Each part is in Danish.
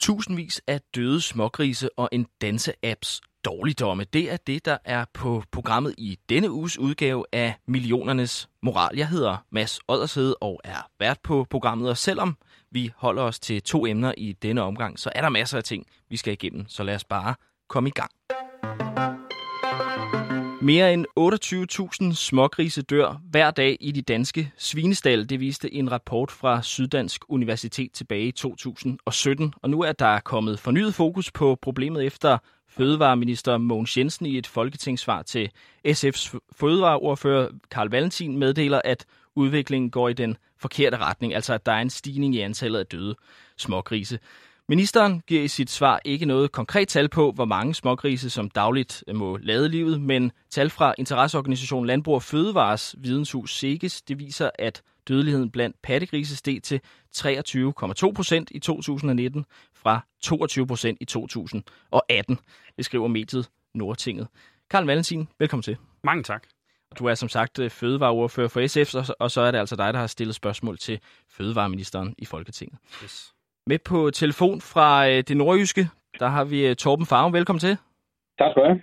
Tusindvis af døde smågrise og en danse-apps dårligdomme. Det er det, der er på programmet i denne uges udgave af Millionernes Moral. Jeg hedder Mads Oddershed og er vært på programmet, og selvom vi holder os til to emner i denne omgang, så er der masser af ting, vi skal igennem, så lad os bare komme i gang. Mere end 28.000 smågrise dør hver dag i de danske svinestal. Det viste en rapport fra Syddansk Universitet tilbage i 2017. Og nu er der kommet fornyet fokus på problemet efter Fødevareminister Mogens Jensen i et folketingssvar til SF's fødevareordfører Karl Valentin meddeler, at udviklingen går i den forkerte retning, altså at der er en stigning i antallet af døde smågrise. Ministeren giver i sit svar ikke noget konkret tal på, hvor mange smågrise, som dagligt må lade livet, men tal fra interesseorganisationen Landbrug og Fødevares videnshus SEGES, det viser, at dødeligheden blandt pattegrise steg til 23,2 procent i 2019 fra 22 procent i 2018. Det skriver mediet Nordtinget. Karl Valentin, velkommen til. Mange tak. Du er som sagt øh, fødevareordfører for SF, og så er det altså dig, der har stillet spørgsmål til fødevareministeren i Folketinget. Yes. Med på telefon fra øh, det nordjyske, der har vi øh, Torben Farve. Velkommen til. Tak skal du have.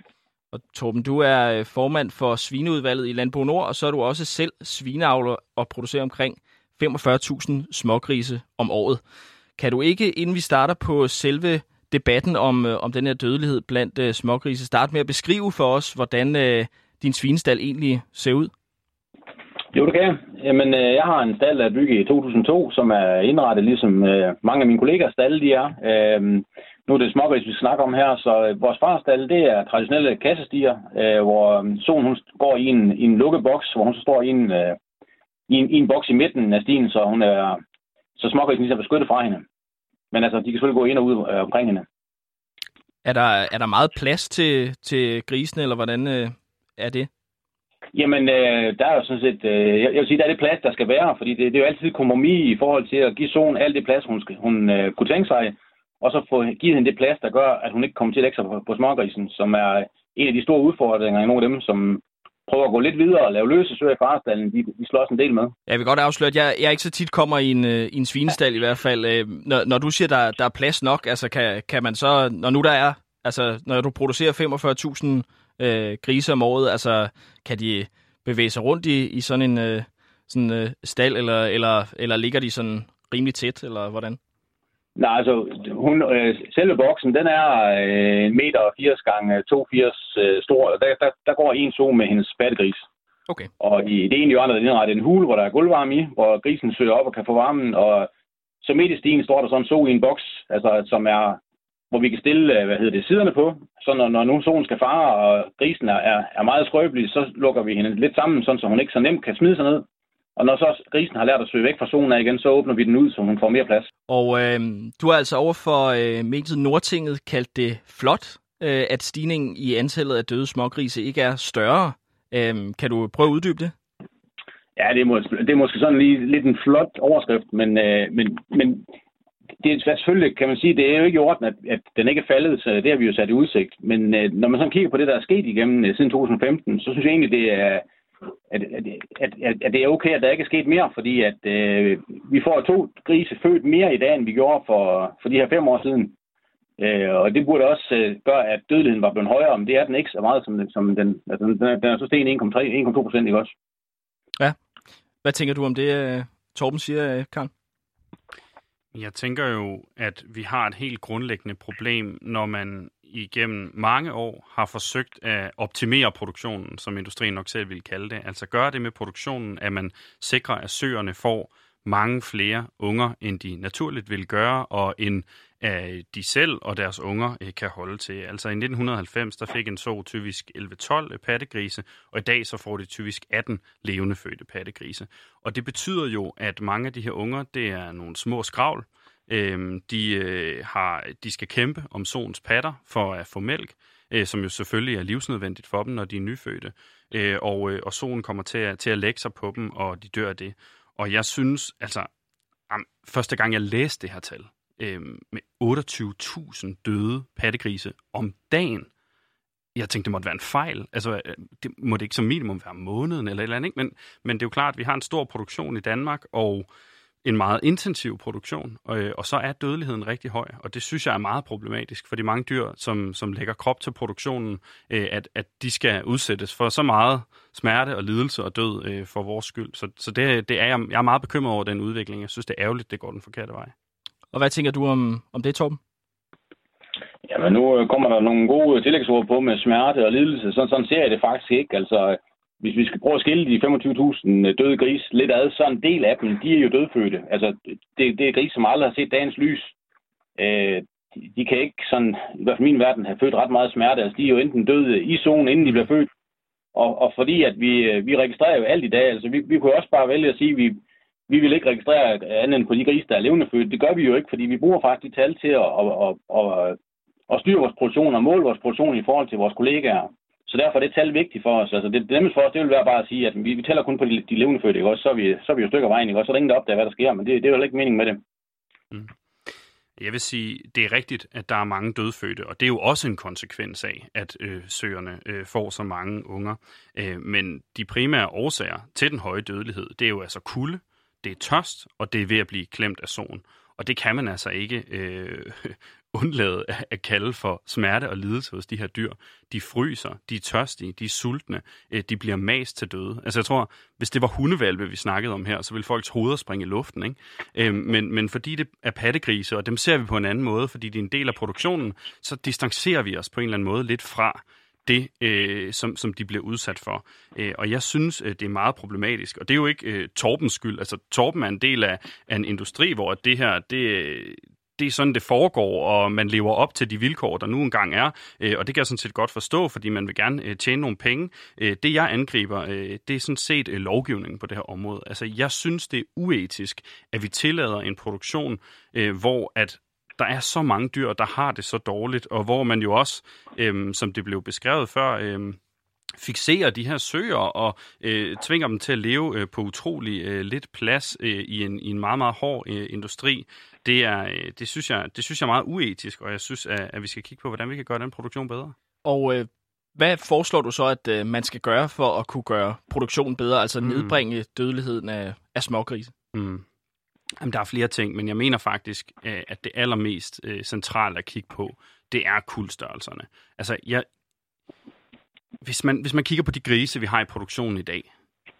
Og Torben, du er formand for Svineudvalget i Landbrug Nord, og så er du også selv svineavler og producerer omkring 45.000 smågrise om året. Kan du ikke, inden vi starter på selve debatten om, om den her dødelighed blandt smågrise, starte med at beskrive for os, hvordan din svinestal egentlig ser ud? Jo, det kan jeg. Jamen, øh, jeg har en stald, der er bygget i 2002, som er indrettet ligesom øh, mange af mine kollegers stalle, de er. Øh, nu er det smågris, vi snakker om her, så øh, vores fars farstald, det er traditionelle kassestiger, øh, hvor solen hun går i en, i en lukket boks, hvor hun så står i en, øh, i en, i en boks i midten af stien, så hun er så smågrisen ligesom beskyttet fra hende. Men altså, de kan selvfølgelig gå ind og ud øh, omkring hende. Er der, er der meget plads til, til grisene, eller hvordan øh, er det? Jamen, øh, der er jo sådan set, øh, jeg vil sige, der er det plads, der skal være, fordi det, det er jo altid kompromis i forhold til at give Solen alt det plads, hun, skal, hun øh, kunne tænke sig, og så få givet hende det plads, der gør, at hun ikke kommer til at lægge sig på, på smågrisen, som er en af de store udfordringer i nogle af dem, som prøver at gå lidt videre og lave løse søer i farestallen, de, de slås en del med. Jeg vil godt afsløre, at jeg, jeg ikke så tit kommer i en, øh, i en svinestal i hvert fald. Øh, når, når du siger, der, der er plads nok, altså kan, kan man så, når nu der er, altså når du producerer 45.000 øh, grise om året, altså kan de bevæge sig rundt i, i sådan en øh, sådan, øh, stald, eller, eller, eller ligger de sådan rimelig tæt, eller hvordan? Nej, altså, hun, øh, selve boksen, den er øh, 1 meter 80 gange 82 øh, stor. Der, der, der går en so med hendes pattegris. Okay. Og i det ene hjørne er indrettet en hule, hvor der er gulvvarme i, hvor grisen søger op og kan få varmen. Og så midt i stien står der sådan en so i en boks, altså, som er hvor vi kan stille øh, hvad hedder det, siderne på. Så når, når nu solen skal fare, og grisen er, er meget skrøbelig, så lukker vi hende lidt sammen, sådan, så hun ikke så nemt kan smide sig ned. Og når så grisen har lært at søge væk fra solen af igen, så åbner vi den ud, så hun får mere plads. Og øh, du har altså over for øh, mediet Nordtinget kaldt det flot, øh, at stigningen i antallet af døde smågrise ikke er større. Øh, kan du prøve at uddybe det? Ja, det er, måske, det er måske sådan lige lidt en flot overskrift, men, øh, men, men det er selvfølgelig, kan man sige, det er jo ikke i orden, at, at den ikke er faldet, så det har vi jo sat i udsigt. Men øh, når man så kigger på det, der er sket igennem øh, siden 2015, så synes jeg egentlig, det er, at, at, at, at, at det er okay, at der ikke er sket mere, fordi at øh, vi får to grise født mere i dag, end vi gjorde for, for de her fem år siden. Øh, og det burde også øh, gøre, at dødeligheden var blevet højere, men det er den ikke så meget, som, som den, altså, den, den er så sten 1,3-1,2 procent, ikke også? Ja. Hvad tænker du om det, øh, Torben siger, øh, Karl? Jeg tænker jo, at vi har et helt grundlæggende problem, når man igennem mange år har forsøgt at optimere produktionen, som industrien nok selv vil kalde det. Altså gøre det med produktionen, at man sikrer, at søerne får mange flere unger, end de naturligt vil gøre, og en uh, de selv og deres unger øh, kan holde til. Altså i 1990, der fik en så typisk 11-12 øh, pattegrise, og i dag så får de typisk 18 levende fødte pattegrise. Og det betyder jo, at mange af de her unger, det er nogle små skravl, Øhm, de, øh, har, de skal kæmpe om sons patter for at få mælk, øh, som jo selvfølgelig er livsnødvendigt for dem, når de er nyfødte. Øh, og, øh, og solen kommer til at, til at lægge sig på dem, og de dør af det. Og jeg synes, altså, første gang jeg læste det her tal, øh, med 28.000 døde pattegrise om dagen, jeg tænkte, det måtte være en fejl. Altså, øh, det må det ikke som minimum være måneden eller et eller andet, ikke? Men, men det er jo klart, at vi har en stor produktion i Danmark, og en meget intensiv produktion, og, øh, og så er dødeligheden rigtig høj, og det synes jeg er meget problematisk for de mange dyr, som, som lægger krop til produktionen, øh, at, at de skal udsættes for så meget smerte og lidelse og død øh, for vores skyld. Så, så det, det er jeg, jeg er meget bekymret over den udvikling. Jeg synes, det er ærgerligt, det går den forkerte vej. Og hvad tænker du om, om det, Torben? Jamen, nu øh, kommer der nogle gode tillægsord på med smerte og lidelse. Sådan, sådan ser jeg det faktisk ikke. Altså, hvis vi skal prøve at skille de 25.000 øh, døde gris lidt ad, så en del af dem, de er jo dødfødte. Altså, det, det er gris, som aldrig har set dagens lys. Øh, de, de kan ikke sådan, i hvert fald min verden, have født ret meget smerte. Altså, de er jo enten døde i zonen, inden de bliver født. Og, og fordi at vi, øh, vi registrerer jo alt i dag, altså vi, vi kunne også bare vælge at sige, at vi, vi vil ikke registrere andet end på de grise, der er levende født. Det gør vi jo ikke, fordi vi bruger faktisk de tal til at, at, at, at, at styre vores produktion og måle vores produktion i forhold til vores kollegaer. Så derfor er det tal vigtigt for os. Altså det, det nemmeste for os, det vil være bare at sige, at vi, vi tæller kun på de, de levende fødte, ikke også? Så er, vi, så er vi jo stykker vejen, ikke også? Så er der ingen, der opdager, hvad der sker, men det, det er jo ikke mening med det. Mm. Jeg vil sige, det er rigtigt, at der er mange dødfødte, og det er jo også en konsekvens af, at øh, søerne øh, får så mange unger. Øh, men de primære årsager til den høje dødelighed, det er jo altså kulde, det er tørst, og det er ved at blive klemt af solen. Og det kan man altså ikke øh, undlade at kalde for smerte og lidelse hos de her dyr. De fryser, de er tørstige, de er sultne, øh, de bliver mast til døde. Altså jeg tror, hvis det var hundevalve, vi snakkede om her, så ville folks hoveder springe i luften. Ikke? Øh, men, men fordi det er pattegrise, og dem ser vi på en anden måde, fordi de er en del af produktionen, så distancerer vi os på en eller anden måde lidt fra det, øh, som, som de bliver udsat for. Øh, og jeg synes, øh, det er meget problematisk. Og det er jo ikke øh, Torbens skyld. Altså, Torben er en del af, af en industri, hvor det her, det, det er sådan, det foregår, og man lever op til de vilkår, der nu engang er. Øh, og det kan jeg sådan set godt forstå, fordi man vil gerne øh, tjene nogle penge. Øh, det, jeg angriber, øh, det er sådan set øh, lovgivningen på det her område. Altså, jeg synes, det er uetisk, at vi tillader en produktion, hvor at der er så mange dyr, der har det så dårligt, og hvor man jo også, øhm, som det blev beskrevet før, øhm, fixerer de her søer og øh, tvinger dem til at leve øh, på utrolig øh, lidt plads øh, i, en, i en meget, meget hård øh, industri. Det, er, øh, det, synes jeg, det synes jeg er meget uetisk, og jeg synes, at, at vi skal kigge på, hvordan vi kan gøre den produktion bedre. Og øh, hvad foreslår du så, at øh, man skal gøre for at kunne gøre produktionen bedre, altså mm. nedbringe dødeligheden af, af smågrise? Mm. Jamen, der er flere ting, men jeg mener faktisk, øh, at det allermest øh, centrale at kigge på, det er kuldstørrelserne. Altså, jeg, hvis, man, hvis man kigger på de grise, vi har i produktionen i dag,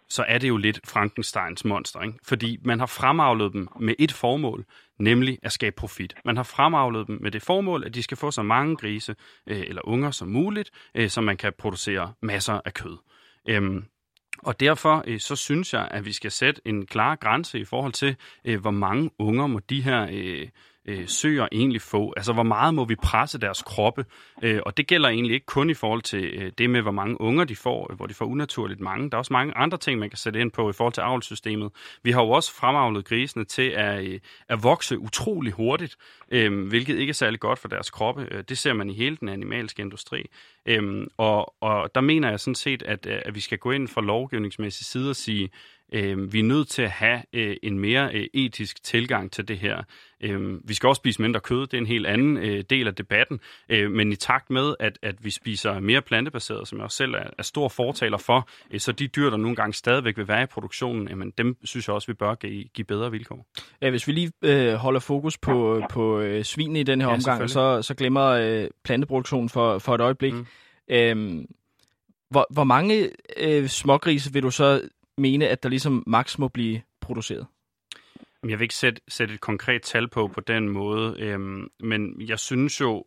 så er det jo lidt Frankensteins monster, ikke? Fordi man har fremavlet dem med et formål, nemlig at skabe profit. Man har fremavlet dem med det formål, at de skal få så mange grise øh, eller unger som muligt, øh, så man kan producere masser af kød. Øhm, og derfor øh, så synes jeg, at vi skal sætte en klar grænse i forhold til, øh, hvor mange unger må de her øh, øh, søer egentlig få? Altså, hvor meget må vi presse deres kroppe? Øh, og det gælder egentlig ikke kun i forhold til øh, det med, hvor mange unger de får, øh, hvor de får unaturligt mange. Der er også mange andre ting, man kan sætte ind på i forhold til avlsystemet. Vi har jo også fremavlet grisene til at, øh, at vokse utrolig hurtigt, øh, hvilket ikke er særlig godt for deres kroppe. Øh, det ser man i hele den animalske industri. Øh, og, og der mener jeg sådan set, at, øh, at vi skal gå ind for lovgivningsmæssig side og sige, Øh, vi er nødt til at have øh, en mere øh, etisk tilgang til det her. Øh, vi skal også spise mindre kød, det er en helt anden øh, del af debatten, øh, men i takt med, at, at vi spiser mere plantebaseret, som jeg også selv er, er stor fortaler for, øh, så de dyr, der nogle gange stadigvæk vil være i produktionen, jamen, dem synes jeg også, vi bør give, give bedre vilkår. Ja, hvis vi lige øh, holder fokus på, på øh, svinene i den her ja, omgang, så, så glemmer øh, planteproduktionen for, for et øjeblik. Mm. Øhm, hvor, hvor mange øh, smågrise vil du så mene, at der ligesom maks må blive produceret? Jeg vil ikke sætte, sætte et konkret tal på på den måde, øhm, men jeg synes jo,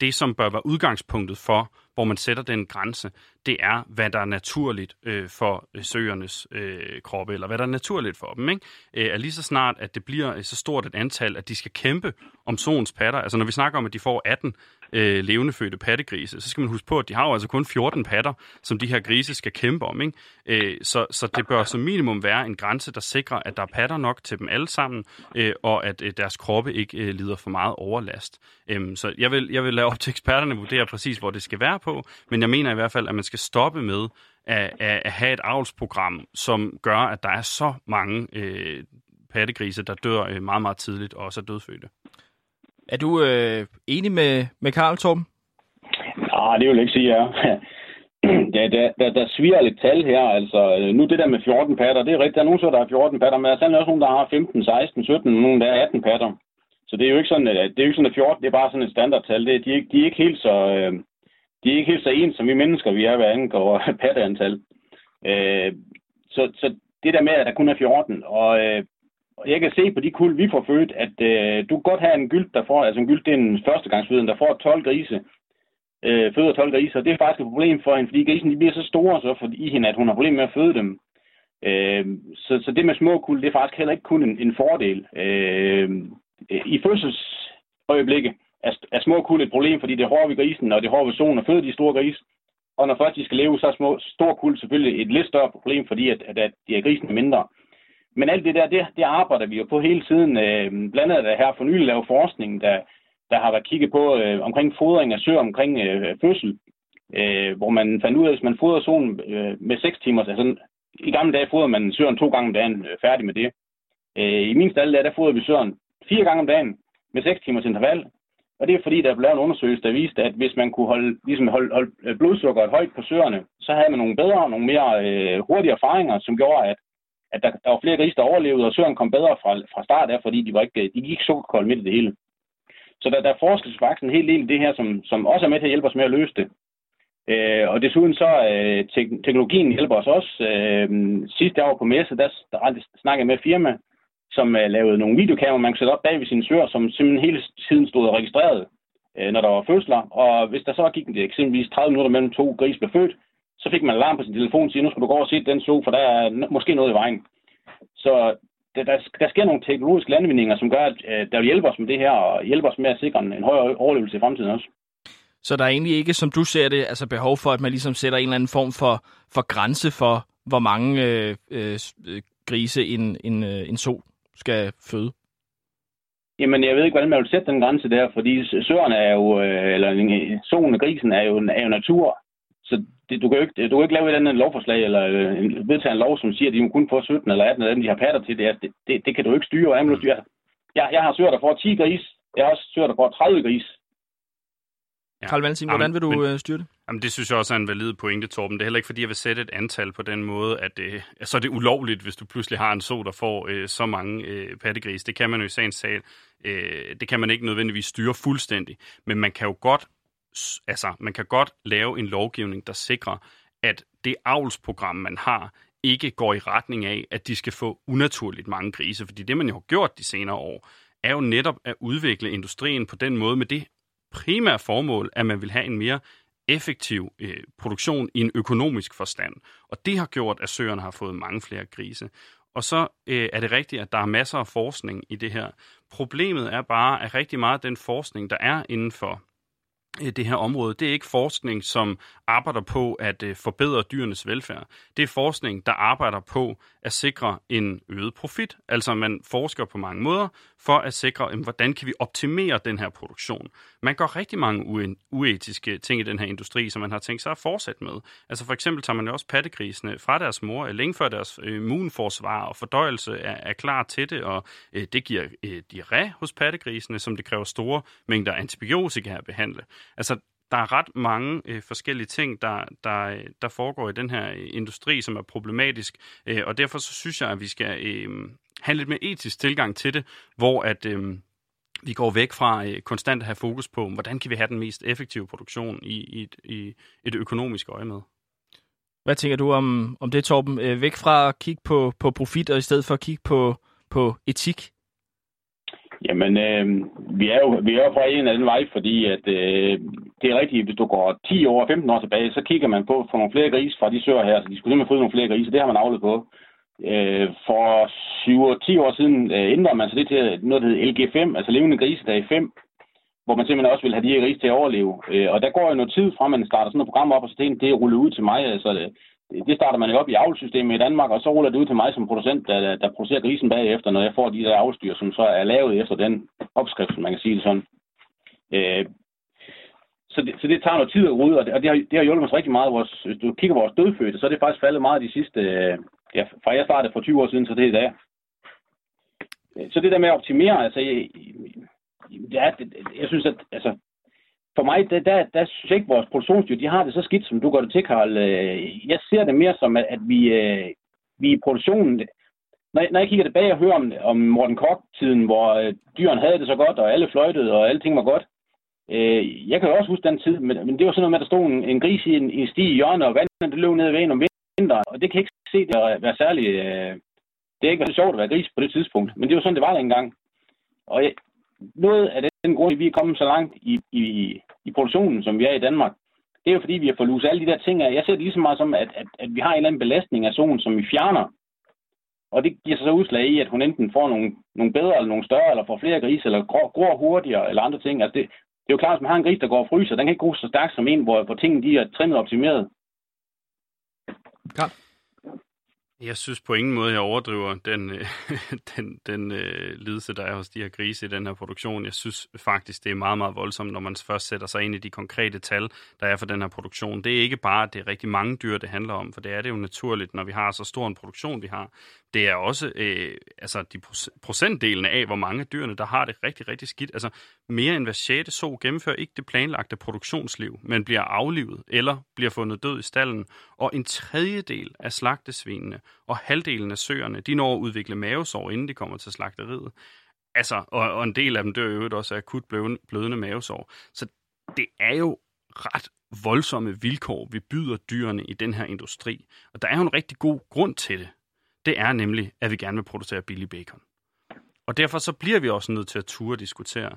det som bør være udgangspunktet for, hvor man sætter den grænse, det er, hvad der er naturligt øh, for øh, søernes øh, kroppe, eller hvad der er naturligt for dem. Ikke? Øh, er lige så snart, at det bliver øh, så stort et antal, at de skal kæmpe om solens patter, altså når vi snakker om, at de får 18 øh, levendefødte pattegrise, så skal man huske på, at de har jo altså kun 14 patter, som de her grise skal kæmpe om. Ikke? Øh, så, så det bør som minimum være en grænse, der sikrer, at der er patter nok til dem alle sammen, øh, og at øh, deres kroppe ikke øh, lider for meget overlast. Øh, så jeg vil, jeg vil lade op til eksperterne vurdere præcis, hvor det skal være på, men jeg mener i hvert fald, at man skal stoppe med at, at, at have et avlsprogram, som gør, at der er så mange øh, pattegrise, der dør øh, meget, meget tidligt og også er dødfødte. Er du øh, enig med, med Karl, Torben? Nej, det vil jeg ikke sige, ja. ja, der, der, der sviger lidt tal her. Altså, øh, nu det der med 14 patter, det er rigtigt. Der er nogen, der har 14 patter, men der er også nogen, der har 15, 16, 17, nogen, der har 18 patter. Så det er jo ikke sådan, at, det er jo ikke sådan, at 14 det er bare sådan et standardtal. Det, de, er, de er ikke helt så... Øh, de er ikke helt så ens, som vi mennesker, vi er, hvad angår patteantal. Øh, så, så det der med, at der kun er 14, og, øh, og jeg kan se på de kul, vi får født, at øh, du kan godt have en gyld, der får, altså en gyld, det er en førstegangsfødende, der får 12 grise, øh, føder 12 grise, og det er faktisk et problem for hende, fordi grisen de bliver så store så for i hende, at hun har problemer med at føde dem. Øh, så, så det med små kul, det er faktisk heller ikke kun en, en fordel. Øh, I fødselsøjeblikket er, er små kul et problem, fordi det er hårdt ved grisen, og det er hårdt ved solen at føde de store grise. Og når først de skal leve, så er små, stor kul selvfølgelig et lidt større problem, fordi at, at, at de er grisen mindre. Men alt det der, det, det arbejder vi jo på hele tiden. Øh, blandt andet her for nylig lavet forskning, der, der har været kigget på øh, omkring fodring af søer omkring øh, fødsel, øh, hvor man fandt ud af, at hvis man fodrer solen øh, med 6 timer, altså i gamle dage fodrede man søren to gange om dagen, øh, færdig med det. Øh, I min stald der, der fodrede vi søren fire gange om dagen med 6 timers interval, og det er fordi, der blev lavet en undersøgelse, der viste, at hvis man kunne holde, ligesom holde, holde øh, blodsukkeret højt på søerne, så havde man nogle bedre, nogle mere øh, hurtige erfaringer, som gjorde, at, at der, der var flere grise, der overlevede, og søren kom bedre fra, fra start af, fordi de, var ikke, de gik sukkerkold midt i det hele. Så der, der forskes faktisk en hel del i det her, som, som også er med til at hjælpe os med at løse det. Øh, og desuden så øh, te- teknologien hjælper os også. Øh, sidste år på messe, der, der snakkede jeg med et firma, som uh, lavede nogle videokameraer, man kunne sætte op bag ved sine søer, som simpelthen hele tiden stod registreret, uh, øh, når der var fødsler. Og hvis der så gik det eksempelvis 30 minutter mellem to gris blev født, så fik man alarm på sin telefon og sige, nu skal du gå og se den så, for der er måske noget i vejen. Så der, der, der sker nogle teknologiske landvindinger, som gør, at uh, der vil hjælpe os med det her, og hjælpe os med at sikre en, en højere overlevelse i fremtiden også. Så der er egentlig ikke, som du ser det, altså behov for, at man ligesom sætter en eller anden form for, for grænse for, hvor mange øh, øh, grise en, en, øh, en so skal føde? Jamen, jeg ved ikke, hvordan man vil sætte den grænse der, fordi søerne er jo, øh, eller solen og grisen er jo, er jo natur. Så det, du, kan jo ikke, du kan ikke lave et andet lovforslag, eller øh, vedtage en lov, som siger, at de må kun få 17 eller 18 af dem, de har patter til. Det, det, det, det kan du ikke styre. Jeg, styre. Jeg, jeg har søer, der får 10 gris. Jeg har også søer, der får 30 gris. Ja. Karl Valentin, hvordan vil du men, øh, styre det? Jamen, det synes jeg også er en valid pointe, Torben. Det er heller ikke, fordi jeg vil sætte et antal på den måde, at øh, så er det ulovligt, hvis du pludselig har en så, der får øh, så mange øh, pattegris. Det kan man jo i sagens sag. Øh, det kan man ikke nødvendigvis styre fuldstændig. Men man kan jo godt, altså, man kan godt lave en lovgivning, der sikrer, at det avlsprogram, man har, ikke går i retning af, at de skal få unaturligt mange grise. Fordi det, man jo har gjort de senere år, er jo netop at udvikle industrien på den måde med det primære formål, at man vil have en mere effektiv øh, produktion i en økonomisk forstand. Og det har gjort, at søerne har fået mange flere grise. Og så øh, er det rigtigt, at der er masser af forskning i det her. Problemet er bare, at rigtig meget af den forskning, der er inden for Øh, det her område, det er ikke forskning, som arbejder på at øh, forbedre dyrenes velfærd. Det er forskning, der arbejder på at sikre en øget profit. Altså man forsker på mange måder for at sikre, hvordan kan vi optimere den her produktion. Man gør rigtig mange uetiske ting i den her industri, som man har tænkt sig at fortsætte med. Altså for eksempel tager man jo også pattegrisene fra deres mor, øh, længe før deres immunforsvar og fordøjelse er, er klar til det, og det giver diarré hos pattegrisene, som det kræver store mængder antibiotika at behandle. Altså der er ret mange øh, forskellige ting, der, der, der foregår i den her øh, industri, som er problematisk. Øh, og derfor så synes jeg, at vi skal øh, have en lidt mere etisk tilgang til det, hvor at... Øh, vi går væk fra øh, konstant at have fokus på, hvordan kan vi have den mest effektive produktion i, i, et, i et økonomisk øje med. Hvad tænker du om, om det, Torben? Øh, væk fra at kigge på, på profit, og i stedet for at kigge på, på etik? Jamen, øh, vi er jo vi er jo fra en eller den vej, fordi at, øh, det er rigtigt, hvis du går 10 år, 15 år tilbage, så kigger man på for nogle flere grise fra de søer her, så de skulle simpelthen få nogle flere grise, det har man aflet på. Øh, for 7-10 år siden øh, ændrede man sig det til noget, der hedder LG5, altså levende grise, der er 5, hvor man simpelthen også vil have de her grise til at overleve. Øh, og der går jo noget tid fra, man starter sådan et program op, og så det, det er rullet ud til mig. Altså, det, starter man jo op i avlsystemet i Danmark, og så ruller det ud til mig som producent, der, der producerer grisen bagefter, når jeg får de der afstyr, som så er lavet efter den opskrift, som man kan sige det sådan. Øh, så, det, så det tager noget tid at rydde, og det, og det, har, det har hjulpet os rigtig meget. Vores, hvis du kigger på vores dødfødte, så er det faktisk faldet meget de sidste, øh, ja, fra jeg startede for 20 år siden, så det er i dag. Øh, så det der med at optimere, altså, jeg, ja, det, jeg synes, at altså, for mig, der, der, der synes jeg ikke, at vores produktionsdyr, de har det så skidt, som du gør det til, Karl. Øh, jeg ser det mere som, at, at vi, øh, vi i produktionen, når, når jeg kigger tilbage og hører om, om Morten Kork-tiden, hvor øh, dyrene havde det så godt, og alle fløjtede, og alting var godt. Øh, jeg kan jo også huske den tid, men, men det var sådan noget med, at der stod en, en gris i en, en sti i hjørnet, og vandet det løb ned ad en om vinteren, og det kan ikke se det at være særlig... Øh, det er ikke været sjovt at være gris på det tidspunkt, men det var sådan, det var engang. Og jeg, noget af den grund, vi er kommet så langt i, i, i produktionen, som vi er i Danmark, det er jo fordi, vi har fået luset alle de der ting af. Jeg ser det lige så meget som, at, at, at vi har en eller anden belastning af solen, som vi fjerner. Og det giver sig så udslag i, at hun enten får nogle, nogle bedre, eller nogle større, eller får flere grise, eller gror, gror hurtigere, eller andre ting. Altså det, det er jo klart, at hvis man har en gris, der går og fryser, den kan ikke gro så stærkt som en, hvor, hvor tingene de er trimmet og optimeret. Ja. Jeg synes på ingen måde, jeg overdriver den, øh, den, den øh, lidelse, der er hos de her grise i den her produktion. Jeg synes faktisk, det er meget, meget voldsomt, når man først sætter sig ind i de konkrete tal, der er for den her produktion. Det er ikke bare, at det er rigtig mange dyr, det handler om, for det er det jo naturligt, når vi har så stor en produktion, vi har det er også øh, altså de procentdelene af, hvor mange af dyrene, der har det rigtig, rigtig skidt. Altså mere end hver sjette så gennemfører ikke det planlagte produktionsliv, men bliver aflivet eller bliver fundet død i stallen. Og en tredjedel af slagtesvinene og halvdelen af søerne, de når at udvikle mavesår, inden de kommer til slagteriet. Altså, og, og en del af dem dør jo også af akut blødende mavesår. Så det er jo ret voldsomme vilkår, vi byder dyrene i den her industri. Og der er jo en rigtig god grund til det det er nemlig, at vi gerne vil producere billig bacon. Og derfor så bliver vi også nødt til at ture diskutere,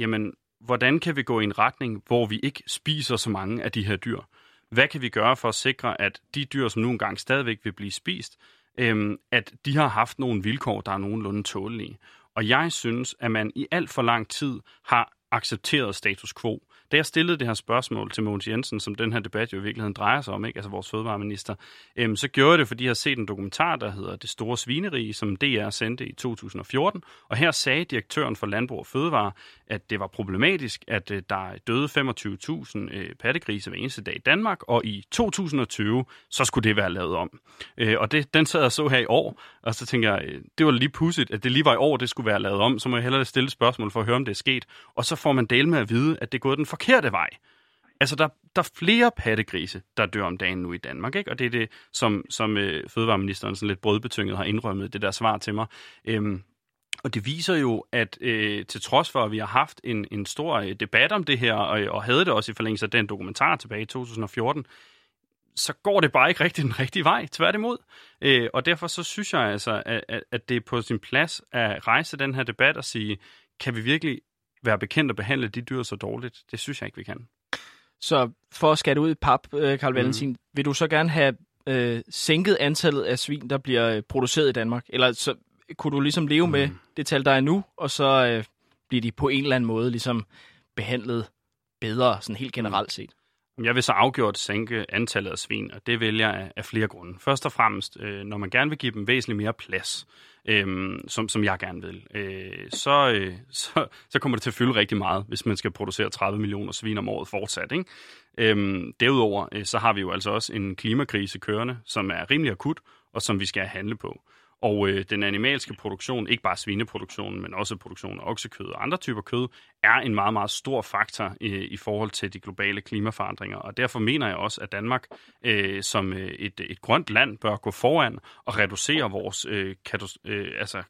jamen, hvordan kan vi gå i en retning, hvor vi ikke spiser så mange af de her dyr? Hvad kan vi gøre for at sikre, at de dyr, som nu engang stadigvæk vil blive spist, øhm, at de har haft nogle vilkår, der er nogenlunde tålelige? Og jeg synes, at man i alt for lang tid har accepteret status quo. Da jeg stillede det her spørgsmål til Mogens Jensen, som den her debat jo i virkeligheden drejer sig om, ikke? altså vores fødevareminister, øhm, så gjorde jeg det, fordi jeg har set en dokumentar, der hedder Det Store Svinerige, som DR sendte i 2014. Og her sagde direktøren for Landbrug og Fødevare, at det var problematisk, at øh, der døde 25.000 øh, pattegrise hver eneste dag i Danmark, og i 2020, så skulle det være lavet om. Øh, og det, den sad jeg så her i år, og så tænker jeg, øh, det var lige pudsigt, at det lige var i år, det skulle være lavet om, så må jeg hellere stille spørgsmål for at høre, om det er sket. Og så får man del med at vide, at det er gået den forkerte vej. Altså, der, der er flere pattegrise, der dør om dagen nu i Danmark, ikke? Og det er det, som, som øh, fødevareministeren sådan lidt brødbetynget har indrømmet, det der svar til mig. Øhm, og det viser jo, at øh, til trods for, at vi har haft en, en stor øh, debat om det her, og, og havde det også i forlængelse af den dokumentar tilbage i 2014, så går det bare ikke rigtig den rigtige vej, tværtimod. Øh, og derfor så synes jeg altså, at, at det er på sin plads at rejse den her debat og sige, kan vi virkelig være bekendt at behandle de dyr så dårligt? Det synes jeg ikke, vi kan. Så for at skære ud i pap, øh, Karl mm. Valentin, vil du så gerne have øh, sænket antallet af svin, der bliver øh, produceret i Danmark? Eller så kunne du ligesom leve mm. med det tal, der er nu, og så øh, bliver de på en eller anden måde ligesom behandlet bedre, sådan helt generelt set? Jeg vil så afgjort sænke antallet af svin, og det vælger jeg af flere grunde. Først og fremmest, øh, når man gerne vil give dem væsentligt mere plads, øh, som, som jeg gerne vil, øh, så, øh, så, så kommer det til at fylde rigtig meget, hvis man skal producere 30 millioner svin om året fortsat. Ikke? Øh, derudover øh, så har vi jo altså også en klimakrise kørende, som er rimelig akut, og som vi skal handle på. Og øh, den animalske produktion, ikke bare svineproduktionen, men også produktion af oksekød og andre typer kød, er en meget, meget stor faktor øh, i forhold til de globale klimaforandringer. Og derfor mener jeg også, at Danmark øh, som øh, et, et grønt land bør gå foran og reducere vores øh, katos, øh, altså,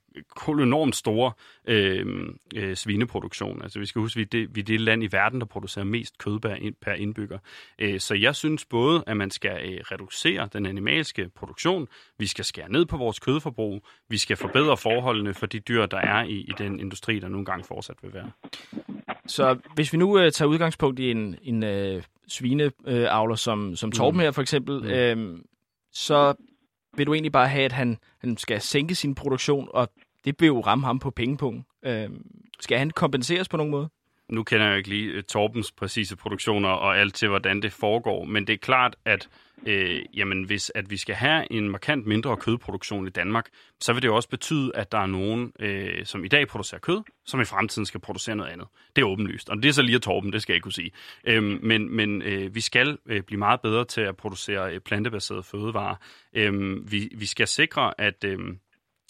enormt store øh, øh, svineproduktion. Altså vi skal huske, at vi er, det, vi er det land i verden, der producerer mest kød per indbygger. Øh, så jeg synes både, at man skal øh, reducere den animalske produktion, vi skal skære ned på vores kødforbrug, vi skal forbedre forholdene for de dyr, der er i, i den industri, der nogle gange fortsat vil være. Så hvis vi nu øh, tager udgangspunkt i en, en øh, svineavler øh, som, som Torben mm. her for eksempel, mm. øh, så vil du egentlig bare have, at han, han skal sænke sin produktion, og det vil jo ramme ham på pengepunkten. Øh, skal han kompenseres på nogen måde? Nu kender jeg jo ikke lige øh, Torbens præcise produktioner og alt til, hvordan det foregår, men det er klart, at øh, jamen, hvis at vi skal have en markant mindre kødproduktion i Danmark, så vil det jo også betyde, at der er nogen, øh, som i dag producerer kød, som i fremtiden skal producere noget andet. Det er åbenlyst, og det er så lige at Torben, det skal jeg ikke kunne sige. Øh, men men øh, vi skal øh, blive meget bedre til at producere øh, plantebaserede fødevarer. Øh, vi, vi skal sikre, at... Øh,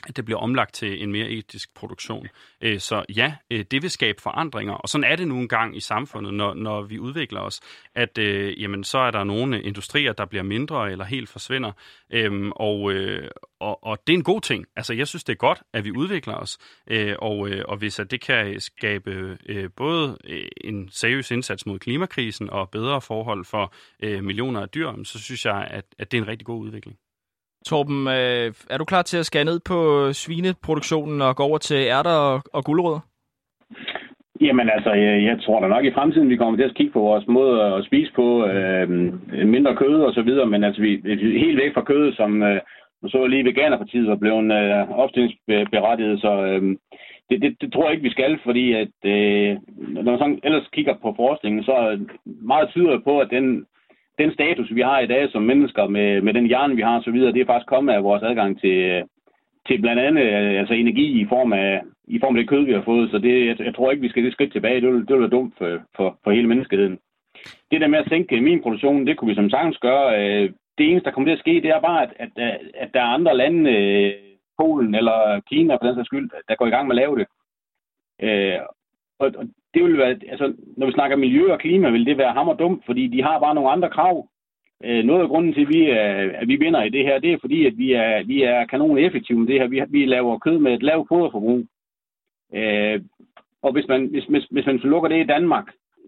at det bliver omlagt til en mere etisk produktion. Øh, så ja, øh, det vil skabe forandringer, og sådan er det nu engang i samfundet, når, når vi udvikler os, at øh, jamen, så er der nogle industrier, der bliver mindre eller helt forsvinder, øhm, og, øh, og, og det er en god ting. Altså, jeg synes, det er godt, at vi udvikler os, øh, og, øh, og hvis at det kan skabe øh, både øh, en seriøs indsats mod klimakrisen og bedre forhold for øh, millioner af dyr, så synes jeg, at, at det er en rigtig god udvikling. Torben, øh, er du klar til at skære ned på svineproduktionen og gå over til ærter og, og guldrødder? Jamen altså, jeg, jeg tror da nok i fremtiden, vi kommer til at kigge på vores måde at spise på, øh, mindre kød og så videre, men altså vi er helt væk fra kødet, som øh, så lige Veganerpartiet var blevet øh, opstillingsberettiget, så øh, det, det, det tror jeg ikke, vi skal, fordi at øh, når man sådan ellers kigger på forskningen, så meget tyder på, at den den status, vi har i dag som mennesker, med, med den hjerne, vi har osv., det er faktisk kommet af vores adgang til, til blandt andet øh, altså energi i form af, i form af det kød, vi har fået. Så det, jeg, jeg tror ikke, vi skal det skridt tilbage. Det vil, det vil være dumt for, for, for hele menneskeheden. Det der med at sænke min produktion, det kunne vi som sagtens gøre. Øh, det eneste, der kommer til at ske, det er bare, at, at, at der er andre lande, øh, Polen eller Kina for den sags skyld, der går i gang med at lave det. Og det vil være, altså, når vi snakker miljø og klima, vil det være hammer dumt, fordi de har bare nogle andre krav. Øh, noget af grunden til, at vi, er, at vi vinder i det her, det er fordi, at vi er, vi er kanon effektive med det her. Vi, vi laver kød med et lavt foderforbrug. Øh, og hvis man, hvis, hvis, hvis man lukker det i Danmark,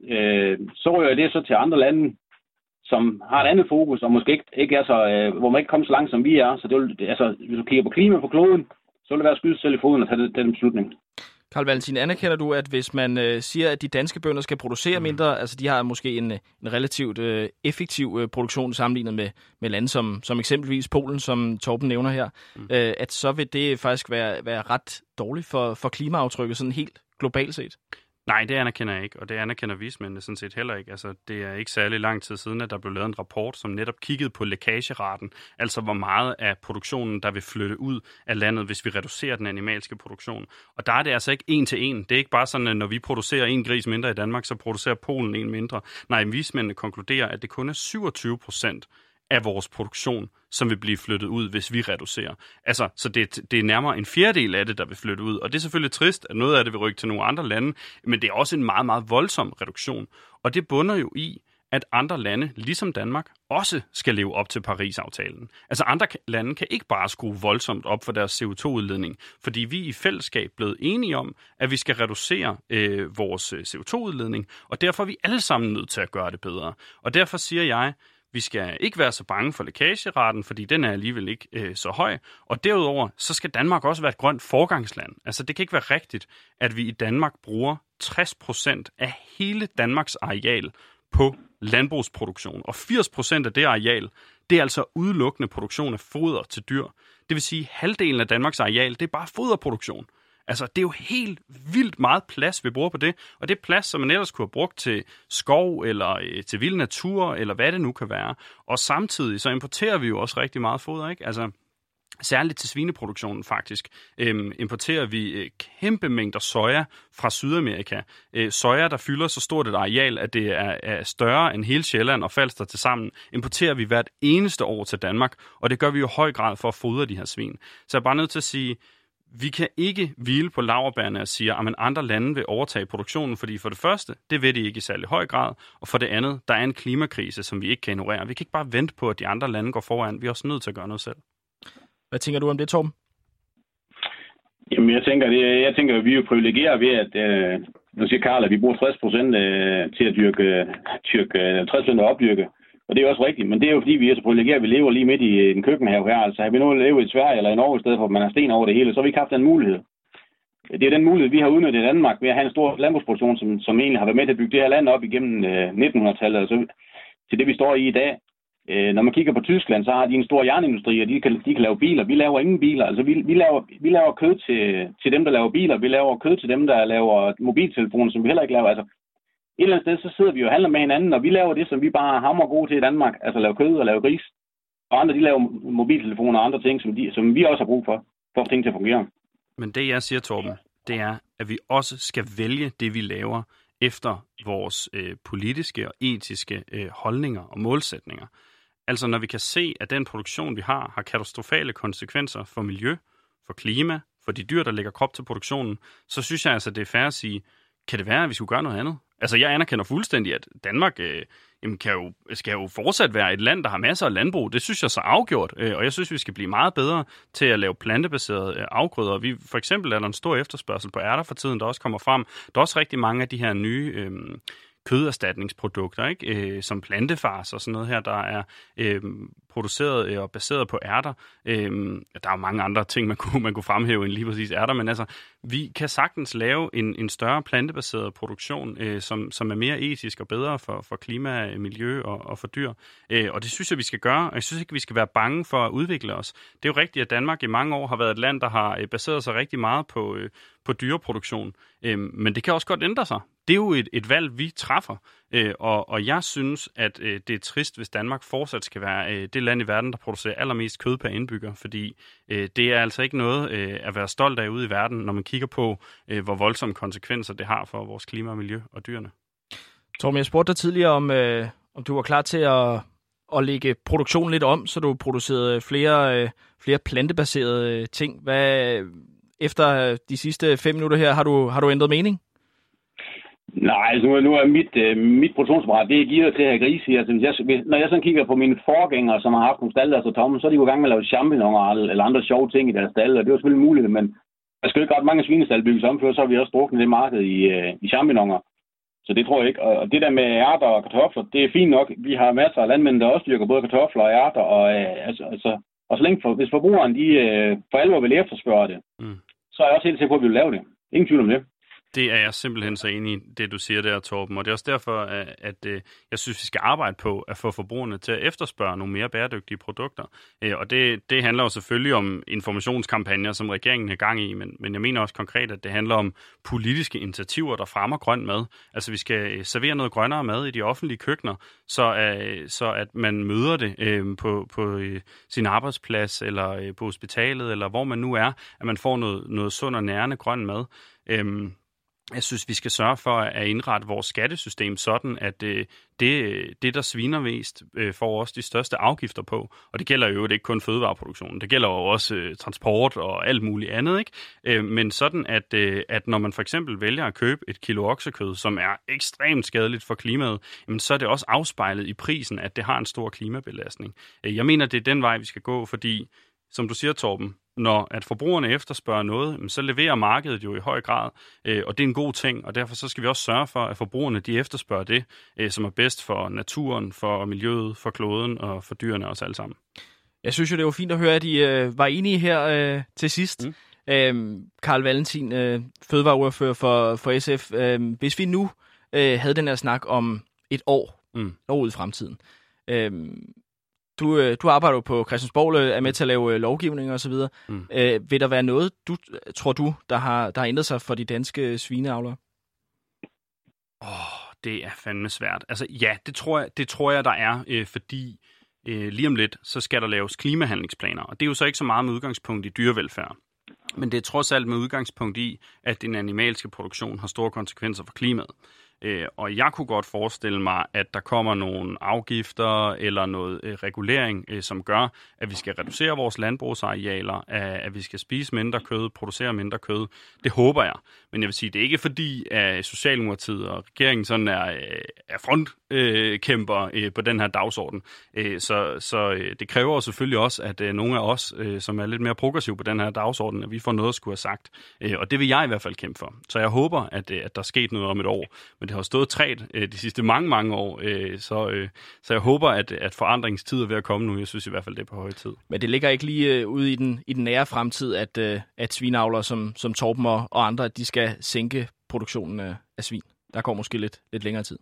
øh, så rører det så til andre lande, som har et andet fokus, og måske ikke, ikke er så, øh, hvor man ikke kommer så langt, som vi er. Så det vil, altså, hvis du kigger på klima på kloden, så vil det være at skyde selv i foden og tage den beslutning. Karl Valentin, anerkender du, at hvis man øh, siger, at de danske bønder skal producere mm. mindre, altså de har måske en, en relativt øh, effektiv øh, produktion sammenlignet med, med lande som, som eksempelvis Polen, som Torben nævner her, mm. øh, at så vil det faktisk være, være ret dårligt for, for klimaaftrykket sådan helt globalt set? Nej, det anerkender jeg ikke, og det anerkender vismændene sådan set heller ikke. Altså, det er ikke særlig lang tid siden, at der blev lavet en rapport, som netop kiggede på lækageraten, altså hvor meget af produktionen, der vil flytte ud af landet, hvis vi reducerer den animalske produktion. Og der er det altså ikke en til en. Det er ikke bare sådan, at når vi producerer en gris mindre i Danmark, så producerer Polen en mindre. Nej, vismændene konkluderer, at det kun er 27 procent af vores produktion, som vil blive flyttet ud, hvis vi reducerer. Altså, så det, det er nærmere en fjerdedel af det, der vil flytte ud. Og det er selvfølgelig trist, at noget af det vil rykke til nogle andre lande, men det er også en meget, meget voldsom reduktion. Og det bunder jo i, at andre lande, ligesom Danmark, også skal leve op til Paris-aftalen. Altså andre lande kan ikke bare skrue voldsomt op for deres CO2-udledning, fordi vi i fællesskab blevet enige om, at vi skal reducere øh, vores øh, CO2-udledning, og derfor er vi alle sammen nødt til at gøre det bedre. Og derfor siger jeg, vi skal ikke være så bange for lækageraten, fordi den er alligevel ikke øh, så høj. Og derudover, så skal Danmark også være et grønt forgangsland. Altså, det kan ikke være rigtigt, at vi i Danmark bruger 60% af hele Danmarks areal på landbrugsproduktion. Og 80% af det areal, det er altså udelukkende produktion af foder til dyr. Det vil sige, at halvdelen af Danmarks areal, det er bare foderproduktion. Altså, det er jo helt vildt meget plads, vi bruger på det. Og det er plads, som man ellers kunne have brugt til skov, eller øh, til vild natur, eller hvad det nu kan være. Og samtidig så importerer vi jo også rigtig meget foder, ikke? Altså, Særligt til svineproduktionen faktisk, øhm, importerer vi øh, kæmpe mængder soja fra Sydamerika. Øh, soja, der fylder så stort et areal, at det er, er større end hele Sjælland og Falster til sammen, importerer vi hvert eneste år til Danmark, og det gør vi jo i høj grad for at fodre de her svin. Så jeg er bare nødt til at sige, vi kan ikke hvile på laverbærene og sige, at andre lande vil overtage produktionen, fordi for det første, det ved de ikke i særlig høj grad, og for det andet, der er en klimakrise, som vi ikke kan ignorere. Vi kan ikke bare vente på, at de andre lande går foran. Vi er også nødt til at gøre noget selv. Hvad tænker du om det, Torben? Jamen, jeg tænker, det, jeg tænker, at vi er jo privilegeret ved, at øh, nu siger Karl, at vi bruger 60 procent øh, til at dyrke, dyrke 60 procent af opdyrke. Og det er også rigtigt, men det er jo fordi, vi er så privilegeret, at vi lever lige midt i øh, en køkkenhave her. Altså, har vi nu levet i Sverige eller i Norge i stedet for, at man har sten over det hele, så har vi ikke haft den mulighed. Det er den mulighed, vi har udnyttet i Danmark ved at have en stor landbrugsproduktion, som, som egentlig har været med til at bygge det her land op igennem øh, 1900-tallet, altså til det, vi står i i dag. Øh, når man kigger på Tyskland, så har de en stor jernindustri, og de kan, de kan lave biler. Vi laver ingen biler. Altså, vi, vi, laver, vi laver kød til, til dem, der laver biler. Vi laver kød til dem, der laver mobiltelefoner, som vi heller ikke laver. Altså, et eller andet sted, så sidder vi jo og handler med hinanden, og vi laver det, som vi bare hammer gode til i Danmark, altså lave kød og lave gris. Og andre, de laver mobiltelefoner og andre ting, som, de, som vi også har brug for, for at ting til at fungere. Men det, jeg siger, Torben, det er, at vi også skal vælge det, vi laver, efter vores øh, politiske og etiske øh, holdninger og målsætninger. Altså når vi kan se, at den produktion, vi har, har katastrofale konsekvenser for miljø, for klima, for de dyr, der lægger krop til produktionen, så synes jeg altså, det er fair at sige, kan det være, at vi skulle gøre noget andet? Altså, jeg anerkender fuldstændig, at Danmark øh, jamen, kan jo, skal jo fortsat være et land, der har masser af landbrug. Det synes jeg så afgjort, øh, og jeg synes, vi skal blive meget bedre til at lave plantebaserede øh, afgrøder. Vi, for eksempel er der en stor efterspørgsel på ærter for tiden, der også kommer frem. Der er også rigtig mange af de her nye... Øh, køderstatningsprodukter, ikke? Øh, som plantefars og sådan noget her, der er øh, produceret øh, og baseret på ærter. Øh, der er jo mange andre ting, man kunne, man kunne fremhæve end lige præcis ærter, men altså, vi kan sagtens lave en, en større plantebaseret produktion, øh, som, som er mere etisk og bedre for, for klima, miljø og, og for dyr. Øh, og det synes jeg, vi skal gøre, og jeg synes ikke, vi skal være bange for at udvikle os. Det er jo rigtigt, at Danmark i mange år har været et land, der har øh, baseret sig rigtig meget på, øh, på dyreproduktion. Øh, men det kan også godt ændre sig. Det er jo et, et valg, vi træffer. Øh, og, og jeg synes, at øh, det er trist, hvis Danmark fortsat skal være øh, det land i verden, der producerer allermest kød per indbygger, fordi øh, det er altså ikke noget øh, at være stolt af ude i verden, når man kigger på, øh, hvor voldsomme konsekvenser det har for vores klima og miljø og dyrene. Torben, jeg spurgte dig tidligere, om, øh, om du var klar til at, at lægge produktionen lidt om, så du producerede flere, øh, flere plantebaserede øh, ting. Hvad, efter de sidste fem minutter her, har du, har du ændret mening? Nej, altså nu, nu er mit, øh, mit produktionsapparat, det er givet til at have grise. Altså, hvis jeg, når jeg sådan kigger på mine forgængere, som har haft nogle stalle, altså tomme, så er de jo i gang med at lave champignoner eller andre sjove ting i deres stalle, og det er jo selvfølgelig muligt, men der skal jo ikke ret mange svinestal bygges om, før så har vi også druknet det marked i, øh, i champignoner. Så det tror jeg ikke. Og det der med ærter og kartofler, det er fint nok. Vi har masser af landmænd, der også dyrker både kartofler og ærter, og, øh, altså, altså, og så længe for, hvis forbrugeren de, øh, for alvor vil efterspørge det, mm. så er jeg også helt sikker på, at vi vil lave det. Ingen tvivl om det. Det er jeg simpelthen så enig i, det du siger der, Torben. Og det er også derfor, at, at øh, jeg synes, vi skal arbejde på at få forbrugerne til at efterspørge nogle mere bæredygtige produkter. Øh, og det, det handler jo selvfølgelig om informationskampagner, som regeringen er gang i, men, men jeg mener også konkret, at det handler om politiske initiativer, der fremmer grøn mad. Altså vi skal øh, servere noget grønnere mad i de offentlige køkkener, så, så at man møder det på, på sin arbejdsplads, eller på hospitalet, eller hvor man nu er, at man får noget, noget sund og nærende grøn mad. Øhm, jeg synes, vi skal sørge for at indrette vores skattesystem sådan, at øh, det, øh, det, der sviner mest, øh, får også de største afgifter på. Og det gælder jo ikke kun fødevareproduktionen, det gælder jo også øh, transport og alt muligt andet. Ikke? Øh, men sådan, at, øh, at når man for eksempel vælger at købe et kilo oksekød, som er ekstremt skadeligt for klimaet, jamen, så er det også afspejlet i prisen, at det har en stor klimabelastning. Jeg mener, det er den vej, vi skal gå, fordi, som du siger, Torben, når at forbrugerne efterspørger noget, så leverer markedet jo i høj grad, øh, og det er en god ting, og derfor så skal vi også sørge for, at forbrugerne de efterspørger det, øh, som er bedst for naturen, for miljøet, for kloden og for dyrene og os alle sammen. Jeg synes jo, det var fint at høre, at I øh, var enige her øh, til sidst. Mm. Øhm, Karl Valentin, øh, fødevareordfører for, for SF. Øh, hvis vi nu øh, havde den her snak om et år, mm. år ud i fremtiden, øh, du, øh, du arbejder jo på Christiansborg, øh, er med til at lave øh, lovgivning og så videre. Mm. Øh, vil der være noget, du tror du, der har, der har ændret sig for de danske svineavlere? Åh, oh, det er fandme svært. Altså ja, det tror jeg, det tror jeg der er, øh, fordi øh, lige om lidt, så skal der laves klimahandlingsplaner. Og det er jo så ikke så meget med udgangspunkt i dyrevelfærd. Men det er trods alt med udgangspunkt i, at den animalske produktion har store konsekvenser for klimaet. Øh, og jeg kunne godt forestille mig, at der kommer nogle afgifter eller noget øh, regulering, øh, som gør, at vi skal reducere vores landbrugsarealer, at vi skal spise mindre kød, producere mindre kød. Det håber jeg. Men jeg vil sige, det er ikke fordi, at Socialdemokratiet og regeringen sådan er, øh, er frontkæmper øh, på den her dagsorden. Øh, så, så øh, det kræver selvfølgelig også, at nogle af os, som er lidt mere progressive på den her dagsorden, at vi får noget at skulle have sagt. Og det vil jeg i hvert fald kæmpe for. Så jeg håber, at, at der er sket noget om et år. Men det har stået træt øh, de sidste mange, mange år. Øh, så, øh, så jeg håber, at, at forandringstid er ved at komme nu. Jeg synes i hvert fald, det er på høje tid. Men det ligger ikke lige øh, ude i den, i den nære fremtid, at, øh, at svinavler som, som Torben og, og andre, at de skal sænke produktionen af, af svin. Der går måske lidt, lidt længere tid.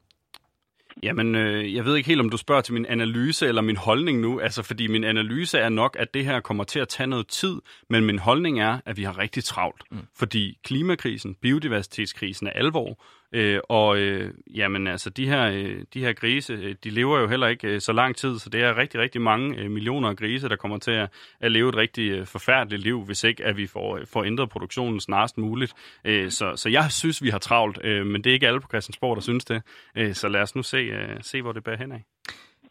Jamen, øh, jeg ved ikke helt, om du spørger til min analyse eller min holdning nu. Altså, fordi min analyse er nok, at det her kommer til at tage noget tid, men min holdning er, at vi har rigtig travlt. Mm. Fordi klimakrisen, biodiversitetskrisen er alvor, Øh, og øh, jamen altså, de her, øh, de her grise, øh, de lever jo heller ikke øh, så lang tid, så det er rigtig, rigtig mange øh, millioner af grise, der kommer til at, at leve et rigtig øh, forfærdeligt liv, hvis ikke at vi får, får ændret produktionen snarest muligt. Øh, så, så jeg synes, vi har travlt, øh, men det er ikke alle på Christiansborg, der synes det. Øh, så lad os nu se, øh, se hvor det bærer hen af.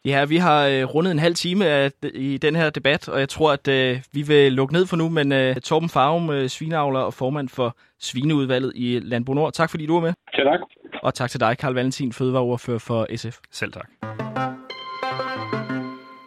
Ja, vi har øh, rundet en halv time af, i den her debat, og jeg tror, at øh, vi vil lukke ned for nu, men øh, Torben Farum, øh, svineavler og formand for Svineudvalget i Landbrug Nord. Tak fordi du var med. Ja, tak. Og tak til dig, Karl Valentin, fødevareordfører for SF. Selv tak.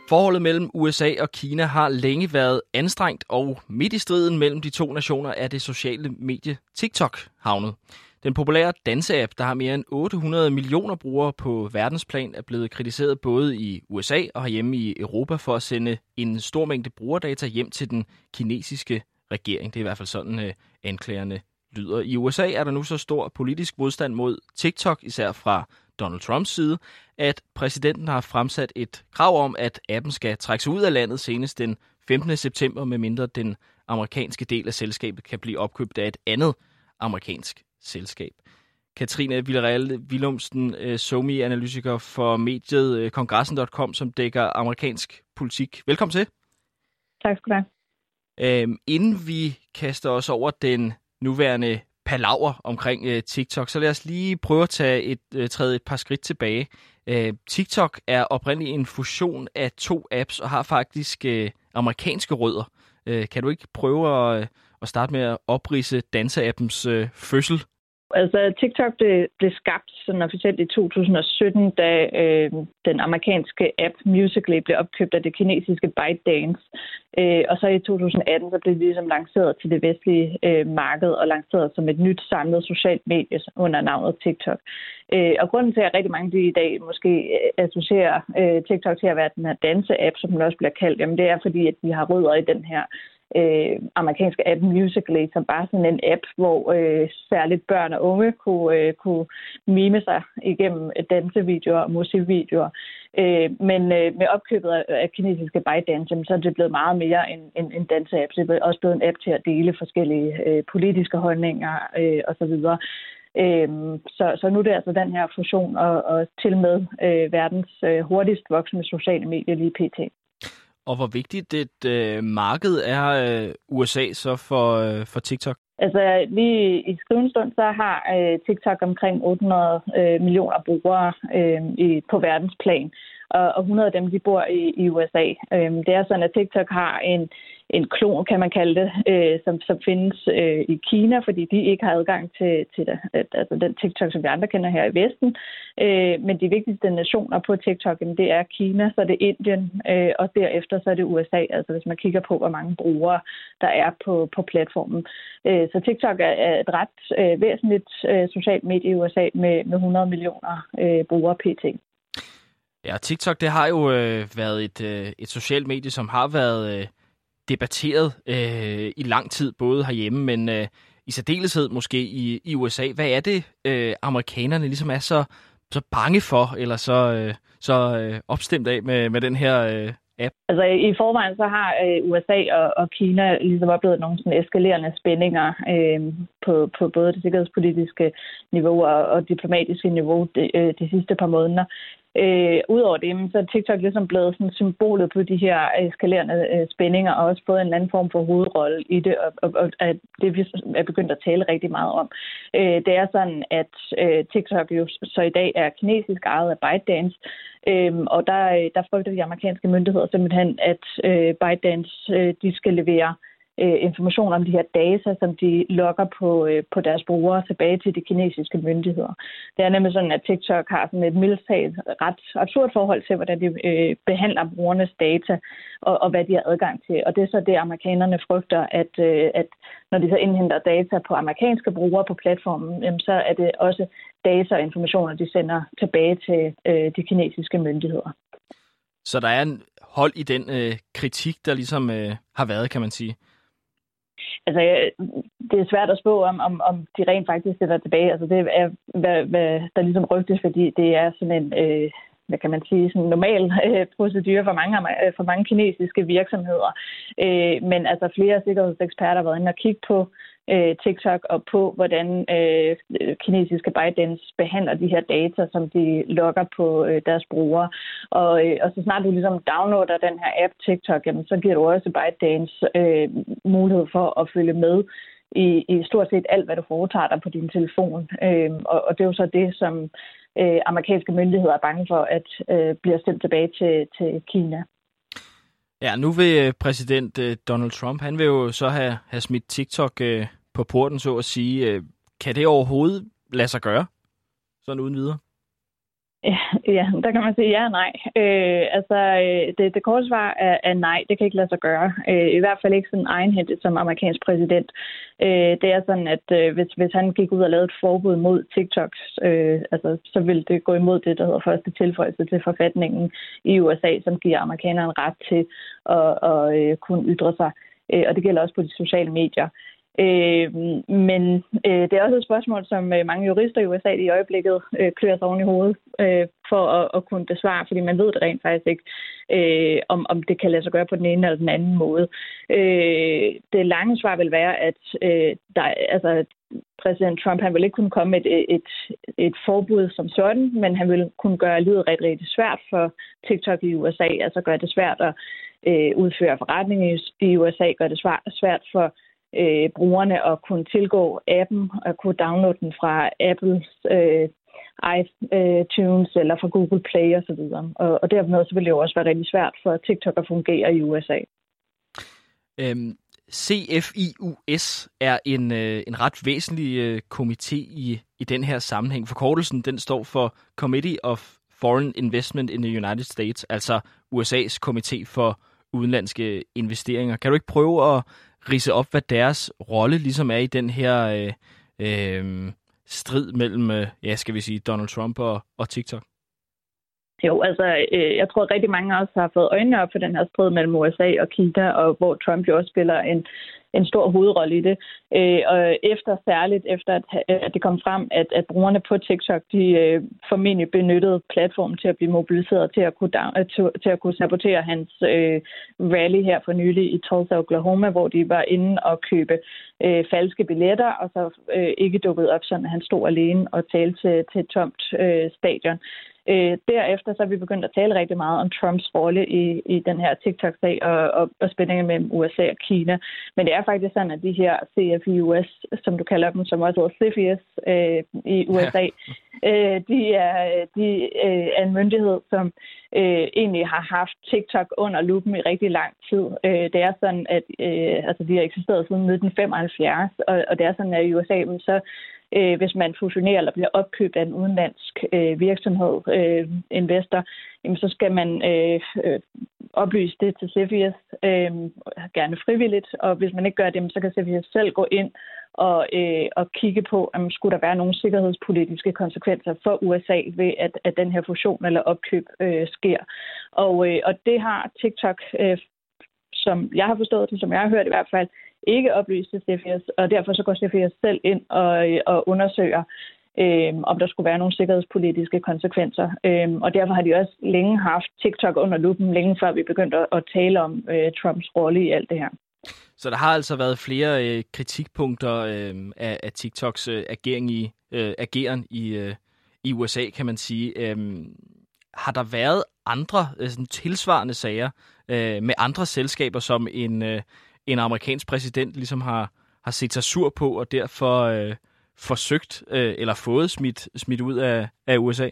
Forholdet mellem USA og Kina har længe været anstrengt, og midt i striden mellem de to nationer er det sociale medie TikTok havnet. Den populære danseapp, der har mere end 800 millioner brugere på verdensplan, er blevet kritiseret både i USA og herhjemme i Europa for at sende en stor mængde brugerdata hjem til den kinesiske regering. Det er i hvert fald sådan, øh, anklagerne lyder. I USA er der nu så stor politisk modstand mod TikTok, især fra Donald Trumps side, at præsidenten har fremsat et krav om, at appen skal trække sig ud af landet senest den 15. september, medmindre den amerikanske del af selskabet kan blive opkøbt af et andet amerikansk selskab. Katrine Villarreal Willumsen, øh, SOMI-analytiker for mediet øh, kongressen.com, som dækker amerikansk politik. Velkommen til. Tak skal du have. Øhm, inden vi kaster os over den nuværende palaver omkring øh, TikTok, så lad os lige prøve at tage et, øh, træde et par skridt tilbage. Øh, TikTok er oprindeligt en fusion af to apps og har faktisk øh, amerikanske rødder. Øh, kan du ikke prøve at, at starte med at oprise danseappens øh, fødsel Altså, TikTok blev, blev skabt sådan officielt i 2017, da øh, den amerikanske app Musical.ly blev opkøbt af det kinesiske ByteDance. Øh, og så i 2018, så blev det ligesom lanceret til det vestlige øh, marked og lanceret som et nyt samlet socialt medie under navnet TikTok. Øh, og grunden til, at rigtig mange de i dag måske øh, associerer øh, TikTok til at være den her danse-app, som den også bliver kaldt, jamen det er fordi, at vi har rødder i den her øh, amerikanske app Musical.ly, som bare sådan en app, hvor øh, særligt børn og unge kunne, øh, kunne mime sig igennem dansevideoer og musikvideoer. Øh, men øh, med opkøbet af, af kinesiske ByteDance, så er det blevet meget mere en, en, en danseapp. Så det er også blevet en app til at dele forskellige øh, politiske holdninger øh, osv. Øhm, så, så nu er det altså den her fusion og, og til med øh, verdens øh, hurtigst voksende sociale medier lige pt. Og hvor vigtigt et øh, marked er øh, USA så for, øh, for TikTok? Altså lige i skrivende så har øh, TikTok omkring 800 øh, millioner brugere øh, i, på verdensplan, og, og 100 af dem de bor i, i USA. Øh, det er sådan, at TikTok har en en klon, kan man kalde det, øh, som, som findes øh, i Kina, fordi de ikke har adgang til, til det, øh, altså den TikTok, som vi andre kender her i Vesten. Øh, men de vigtigste nationer på TikTok, det er Kina, så er det Indien, øh, og derefter så er det USA, altså hvis man kigger på, hvor mange brugere der er på, på platformen. Øh, så TikTok er, er et ret øh, væsentligt øh, socialt medie i USA med, med 100 millioner øh, brugere pt. Ja, TikTok det har jo øh, været et, øh, et socialt medie, som har været... Øh debatteret øh, i lang tid, både herhjemme, men øh, i særdeleshed måske i, i USA. Hvad er det, øh, amerikanerne ligesom er så, så bange for, eller så, øh, så øh, opstemt af med, med den her øh, app? Altså i forvejen så har øh, USA og, og Kina ligesom oplevet nogle sådan eskalerende spændinger øh, på, på både det sikkerhedspolitiske niveau og, og diplomatiske niveau de, øh, de sidste par måneder. Øh, Udover det, så er TikTok ligesom blevet sådan symbolet på de her eskalerende øh, spændinger, og også fået en anden form for hovedrolle i det, og, og, og at det vi er begyndt at tale rigtig meget om. Øh, det er sådan, at øh, TikTok jo så i dag er kinesisk ejet af ByteDance, øh, og der, øh, der frygter de amerikanske myndigheder simpelthen, at øh, ByteDance øh, de skal levere øh, information om de her data, som de logger på, øh, på deres brugere tilbage til de kinesiske myndigheder. Det er nemlig sådan, at TikTok har sådan et mildt ret absurd forhold til, hvordan de øh, behandler brugernes data og, og hvad de har adgang til. Og det er så det, amerikanerne frygter, at, øh, at når de så indhenter data på amerikanske brugere på platformen, jamen, så er det også data og informationer, de sender tilbage til øh, de kinesiske myndigheder. Så der er en hold i den øh, kritik, der ligesom øh, har været, kan man sige? Altså, det er svært at spå om, om, om de rent faktisk sætter tilbage. Altså, det er, hvad, hvad der ligesom rygtes, fordi det er sådan en, øh, hvad kan man sige, sådan en normal øh, procedure for mange, øh, for mange kinesiske virksomheder. Øh, men altså, flere sikkerhedseksperter har været inde og kigge på øh, TikTok og på, hvordan øh, kinesiske ByteDance behandler de her data, som de logger på øh, deres brugere. Og, øh, og så snart du ligesom downloader den her app TikTok, jamen, så giver du også ByteDance øh, mulighed for at følge med i, i stort set alt, hvad du foretager dig på din telefon. Øh, og, og det er jo så det, som øh, amerikanske myndigheder er bange for, at øh, bliver stemt tilbage til, til Kina. Ja, nu vil øh, præsident øh, Donald Trump, han vil jo så have, have smidt TikTok øh, på porten, så at sige. Øh, kan det overhovedet lade sig gøre? Sådan uden videre? Ja, ja, der kan man sige ja og nej. Øh, altså, øh, det, det korte svar er, er nej, det kan ikke lade sig gøre. Øh, I hvert fald ikke sådan egenhændigt som amerikansk præsident. Øh, det er sådan, at øh, hvis, hvis han gik ud og lavede et forbud mod TikToks, øh, altså, så ville det gå imod det, der hedder første tilføjelse til forfatningen i USA, som giver amerikanerne ret til at, at, at kunne ytre sig. Øh, og det gælder også på de sociale medier. Øh, men øh, det er også et spørgsmål, som øh, mange jurister i USA i øjeblikket øh, klør sig oven i hovedet øh, for at, at kunne besvare, fordi man ved det rent faktisk ikke, øh, om, om det kan lade sig gøre på den ene eller den anden måde. Øh, det lange svar vil være, at øh, der, altså, præsident Trump han vil ikke kunne komme med et, et, et forbud som sådan, men han vil kunne gøre livet rigtig, rigtig svært for TikTok i USA, altså gøre det svært at øh, udføre forretning i, i USA, gøre det svært, svært for øh, brugerne at kunne tilgå appen og kunne downloade den fra Apples øh, iTunes eller fra Google Play osv. Og, og dermed så vil det jo også være rigtig svært for TikTok at fungere i USA. Øhm, CFIUS er en, øh, en ret væsentlig øh, komité i, i den her sammenhæng. Forkortelsen den står for Committee of Foreign Investment in the United States, altså USA's komité for udenlandske investeringer. Kan du ikke prøve at rise op, hvad deres rolle ligesom er i den her øh, øh, strid mellem, øh, ja, skal vi sige, Donald Trump og, og TikTok? Jo, altså, øh, jeg tror, at rigtig mange af os har fået øjnene op for den her strid mellem USA og Kina, og hvor Trump jo også spiller en, en stor hovedrolle i det. Øh, og efter særligt efter, at, at det kom frem, at, at brugerne på TikTok, de øh, formentlig benyttede platformen til at blive mobiliseret til at kunne, down, øh, til, til at kunne sabotere hans øh, rally her for nylig i Tulsa, Oklahoma, hvor de var inde og købe øh, falske billetter, og så øh, ikke dukket op, sådan at han stod alene og talte til, til et tomt øh, stadion. Øh, derefter så er vi begyndt at tale rigtig meget om Trumps rolle i, i den her TikTok-sag og, og, og spændingen mellem USA og Kina. Men det er faktisk sådan, at de her CFIUS, som du kalder dem, som også hedder CFIUS øh, i USA, ja. øh, de, er, de øh, er en myndighed, som øh, egentlig har haft TikTok under lupen i rigtig lang tid. Øh, det er sådan, at øh, altså, de har eksisteret siden 1975, og, og det er sådan, at i USA så øh, hvis man fusionerer eller bliver opkøbt af en udenlandsk øh, virksomhed, øh, investor, jamen, så skal man øh, øh, oplyse det til CFIUS, øh, gerne frivilligt, og hvis man ikke gør det, så kan CFIUS selv gå ind og, øh, og kigge på, om skulle der være nogle sikkerhedspolitiske konsekvenser for USA ved, at, at den her fusion eller opkøb øh, sker. Og, øh, og det har TikTok, øh, som jeg har forstået det, som jeg har hørt i hvert fald, ikke oplyst til CFS, og derfor så går CFS selv ind og, øh, og undersøger, øh, om der skulle være nogle sikkerhedspolitiske konsekvenser. Øh, og derfor har de også længe haft TikTok under lupen, længe før vi begyndte at, at tale om øh, Trumps rolle i alt det her. Så der har altså været flere øh, kritikpunkter øh, af, af TikToks øh, agering i, øh, ageren i, øh, i USA, kan man sige. Øh, har der været andre øh, sådan tilsvarende sager øh, med andre selskaber, som en, øh, en amerikansk præsident ligesom har, har set sig sur på, og derfor øh, forsøgt øh, eller fået smidt, smidt ud af, af USA?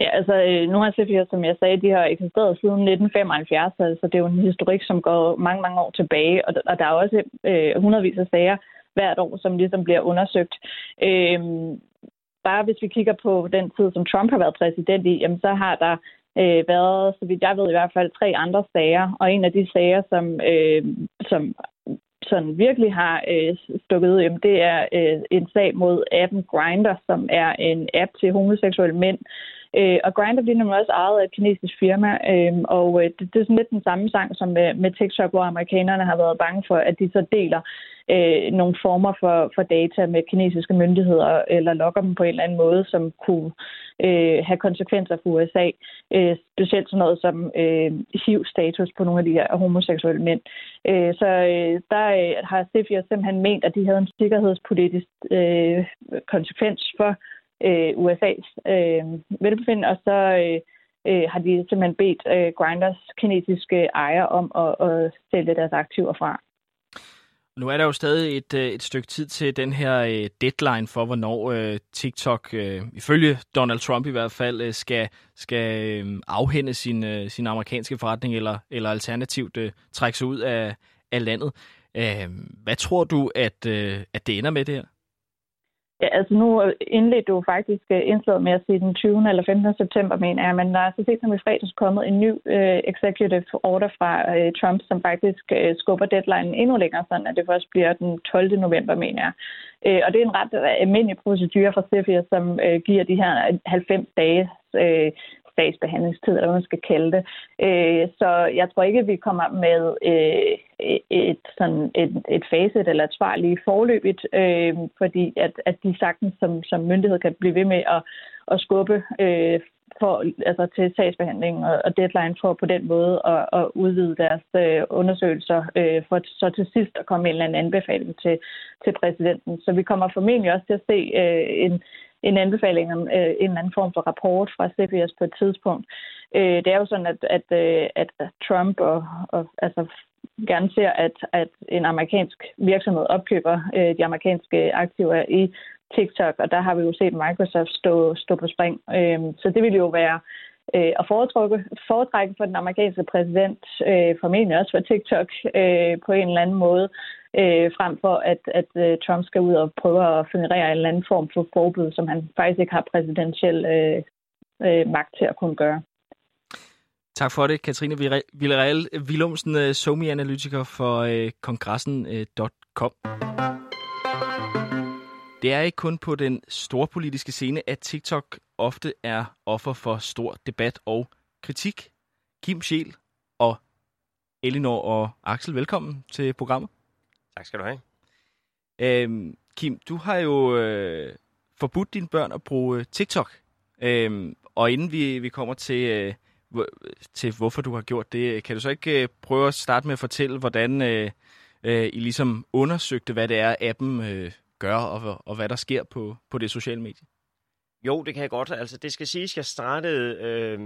Ja, altså øh, nu har CFIUS, som jeg sagde, de har eksisteret siden 1975, altså det er jo en historik, som går mange, mange år tilbage, og, og der er også øh, hundredvis af sager hvert år, som ligesom bliver undersøgt. Øh, bare hvis vi kigger på den tid, som Trump har været præsident i, jamen, så har der øh, været, så vidt jeg ved i hvert fald, tre andre sager. Og en af de sager, som, øh, som sådan virkelig har øh, stukket ud, det er øh, en sag mod appen Grinder, som er en app til homoseksuelle mænd, Øh, og Grindr bliver nemlig også ejet af et kinesisk firma, øh, og øh, det, det er sådan lidt den samme sang som med, med TikTok, hvor amerikanerne har været bange for, at de så deler øh, nogle former for, for data med kinesiske myndigheder, eller lokker dem på en eller anden måde, som kunne øh, have konsekvenser for USA. Øh, specielt sådan noget som øh, HIV-status på nogle af de her homoseksuelle mænd. Øh, så øh, der øh, har CFIUS simpelthen ment, at de havde en sikkerhedspolitisk øh, konsekvens for øh, USA's øh, velbefindende, og så øh, øh, har de simpelthen bedt øh, Grinders kinesiske ejer om at, at sælge deres aktiver fra. Nu er der jo stadig et, øh, et stykke tid til den her øh, deadline for, hvornår øh, TikTok, ifølge Donald Trump i hvert fald, skal, skal afhænde sin, sin amerikanske forretning, eller, eller alternativt trække sig ud af, af landet. Hvad tror du, at, at det ender med det her? Ja, altså nu indledte du faktisk øh, indslaget med at sige den 20. eller 15. september, mener jeg, men der er så set som i fredags kommet en ny øh, executive order fra øh, Trump, som faktisk øh, skubber deadline endnu længere, sådan at det først bliver den 12. november, mener jeg. Øh, og det er en ret øh, almindelig procedure fra CFIA, som øh, giver de her 90 dage øh, sagsbehandlingstid, eller hvad man skal kalde det. Øh, så jeg tror ikke, at vi kommer med øh, et, sådan et, et facet eller et svar lige forløbigt, øh, fordi at, at de sagtens som, som myndighed kan blive ved med at, at skubbe øh, for, altså til sagsbehandling og, og deadline for på den måde at, at udvide deres øh, undersøgelser, øh, for så til sidst at komme en eller anden anbefaling til, til præsidenten. Så vi kommer formentlig også til at se øh, en, en anbefaling om øh, en eller anden form for rapport fra CBS på et tidspunkt. Øh, det er jo sådan, at, at, øh, at Trump og, og altså, gerne ser, at, at en amerikansk virksomhed opkøber øh, de amerikanske aktiver i TikTok, og der har vi jo set Microsoft stå, stå på spring. Øh, så det ville jo være øh, at foretrække, foretrække for den amerikanske præsident, øh, formentlig også for TikTok øh, på en eller anden måde, øh, frem for at, at øh, Trump skal ud og prøve at generere en eller anden form for forbud, som han faktisk ikke har præsidentiel øh, øh, magt til at kunne gøre. Tak for det, Katrine Villarreal Willumsen, øh, SOMI-analytiker for øh, kongressen.com. Øh, det er ikke kun på den store politiske scene, at TikTok ofte er offer for stor debat og kritik. Kim Schiel og Elinor og Axel, velkommen til programmet. Tak skal du have. Øhm, Kim, du har jo øh, forbudt dine børn at bruge øh, TikTok. Øhm, og inden vi, vi kommer til, øh, til, hvorfor du har gjort det, kan du så ikke øh, prøve at starte med at fortælle, hvordan øh, øh, I ligesom undersøgte, hvad det er, appen øh, gør, og, og hvad der sker på, på det sociale medie? Jo, det kan jeg godt. Altså, det skal siges, at jeg startede, øh,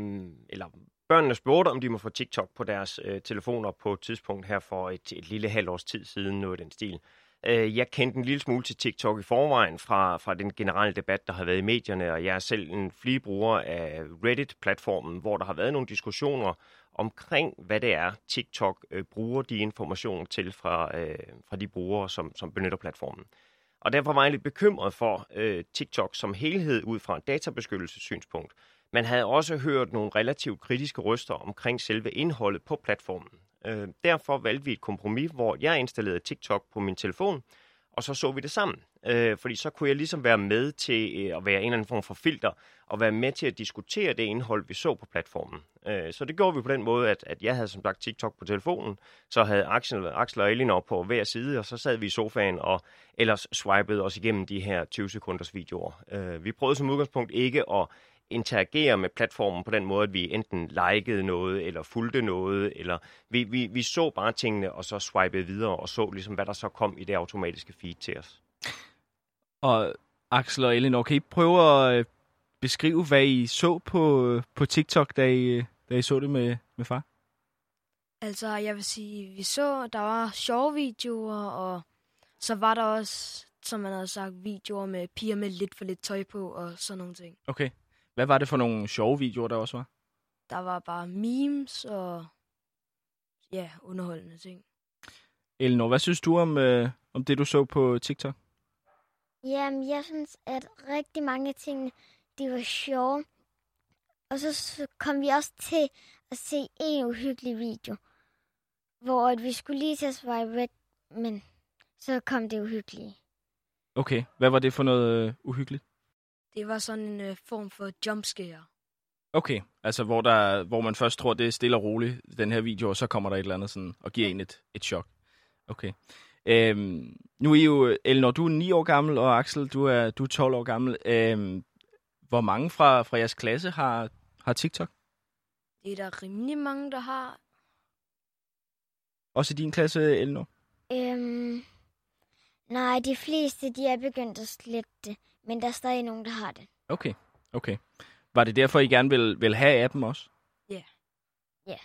eller børnene spurgte, om de må få TikTok på deres øh, telefoner på et tidspunkt her for et, et lille halvt års tid siden, noget den stil. Øh, jeg kendte en lille smule til TikTok i forvejen fra, fra den generelle debat, der har været i medierne, og jeg er selv en flibruger bruger af Reddit-platformen, hvor der har været nogle diskussioner omkring, hvad det er, TikTok øh, bruger de informationer til fra, øh, fra de brugere, som, som benytter platformen. Og derfor var jeg lidt bekymret for øh, TikTok som helhed ud fra et databeskyttelsessynspunkt. Man havde også hørt nogle relativt kritiske røster omkring selve indholdet på platformen. Øh, derfor valgte vi et kompromis, hvor jeg installerede TikTok på min telefon, og så så vi det sammen. Øh, fordi så kunne jeg ligesom være med til øh, at være en eller anden form for filter, og være med til at diskutere det indhold, vi så på platformen. Øh, så det gjorde vi på den måde, at, at jeg havde som sagt TikTok på telefonen, så havde Axel, Axel og Elinor på hver side, og så sad vi i sofaen og ellers swipede os igennem de her 20 sekunders videoer. Øh, vi prøvede som udgangspunkt ikke at interagere med platformen på den måde, at vi enten likede noget, eller fulgte noget, eller vi, vi, vi så bare tingene, og så swipede videre, og så ligesom, hvad der så kom i det automatiske feed til os. Og Axel og Elinor, kan I prøve at øh, beskrive, hvad I så på, på TikTok, da I, da I så det med, med far? Altså, jeg vil sige, vi så, der var sjove videoer, og så var der også, som man havde sagt, videoer med piger med lidt for lidt tøj på, og sådan nogle ting. Okay. Hvad var det for nogle sjove videoer, der også var? Der var bare memes og ja, underholdende ting. Elinor, hvad synes du om, øh, om det, du så på TikTok? Jamen, jeg synes, at rigtig mange ting, de var sjove. Og så kom vi også til at se en uhyggelig video, hvor vi skulle lige til at swipe red, men så kom det uhyggelige. Okay, hvad var det for noget øh, uhyggeligt? Det var sådan en øh, form for jumpscare. Okay, altså hvor, der, hvor man først tror, det er stille og roligt, den her video, og så kommer der et eller andet sådan, og giver en et, et chok. Okay. Øhm, nu er I jo, Elinor, du er 9 år gammel, og Axel, du er, du er 12 år gammel. Øhm, hvor mange fra, fra jeres klasse har, har TikTok? Det er der rimelig mange, der har. Også i din klasse, Elinor? Øhm, nej, de fleste de er begyndt at slette det, men der er stadig nogen, der har det. Okay, okay. Var det derfor, I gerne vil, vil have appen også? Ja. Yeah. Ja.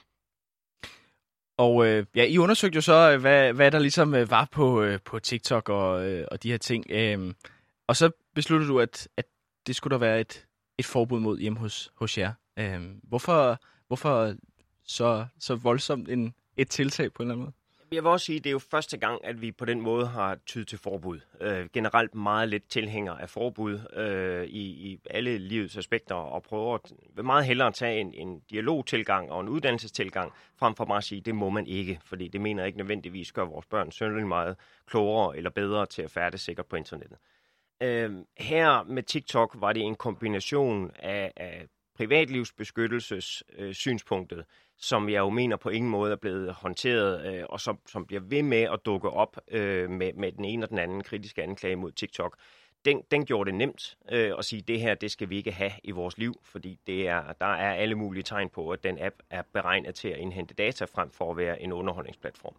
Og øh, ja, I undersøgte jo så, øh, hvad, hvad der ligesom øh, var på, øh, på TikTok og, øh, og de her ting. Øh, og så besluttede du, at, at det skulle der være et, et forbud mod hjemme hos, hos jer. Øh, hvorfor, hvorfor så, så voldsomt en, et tiltag på en eller anden måde? Jeg vil også sige, at det er jo første gang, at vi på den måde har tydet til forbud. Øh, generelt meget lidt tilhænger af forbud øh, i, i alle livets aspekter, og prøver at, meget hellere at tage en, en dialogtilgang og en uddannelsestilgang, frem for bare at sige, at det må man ikke, fordi det mener jeg ikke nødvendigvis gør vores børn synderligt meget klogere eller bedre til at færdes sikkert på internettet. Øh, her med TikTok var det en kombination af, af privatlivsbeskyttelsessynspunktet, øh, synspunktet, som jeg jo mener på ingen måde er blevet håndteret, øh, og som, som bliver ved med at dukke op øh, med, med den ene og den anden kritiske anklage mod TikTok. Den, den gjorde det nemt øh, at sige, at det her det skal vi ikke have i vores liv, fordi det er, der er alle mulige tegn på, at den app er beregnet til at indhente data frem for at være en underholdningsplatform.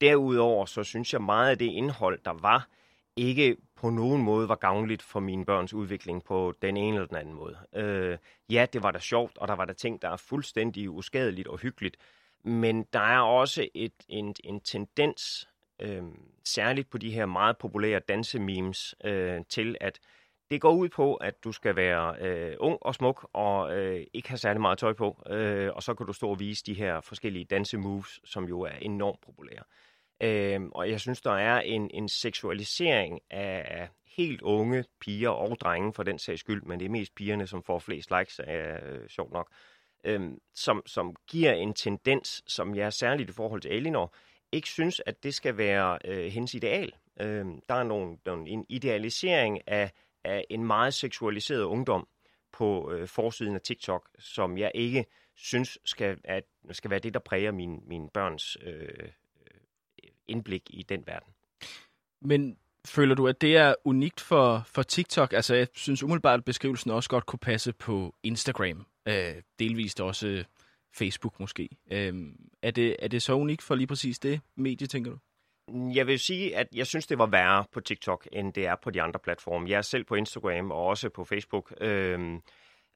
Derudover så synes jeg meget af det indhold, der var, ikke på nogen måde var gavnligt for mine børns udvikling på den ene eller den anden måde. Øh, ja, det var da sjovt, og der var der ting, der er fuldstændig uskadeligt og hyggeligt, men der er også et, en, en tendens, øh, særligt på de her meget populære dansememes, øh, til at det går ud på, at du skal være øh, ung og smuk og øh, ikke have særlig meget tøj på, øh, og så kan du stå og vise de her forskellige dansemoves, som jo er enormt populære. Øh, og jeg synes, der er en, en seksualisering af helt unge piger og drenge for den sags skyld, men det er mest pigerne, som får flest likes, er øh, sjovt nok, øh, som, som giver en tendens, som jeg særligt i forhold til Elinor, ikke synes, at det skal være øh, hendes ideal. Øh, der er nogle, nogle, en idealisering af, af en meget seksualiseret ungdom på øh, forsiden af TikTok, som jeg ikke synes skal, at, skal være det, der præger min, mine børns øh, indblik i den verden. Men føler du, at det er unikt for, for TikTok? Altså, jeg synes umiddelbart, at beskrivelsen også godt kunne passe på Instagram. Øh, delvist også Facebook måske. Øh, er, det, er det så unikt for lige præcis det medie, tænker du? Jeg vil sige, at jeg synes, det var værre på TikTok, end det er på de andre platforme. Jeg er selv på Instagram og også på Facebook. Øhm,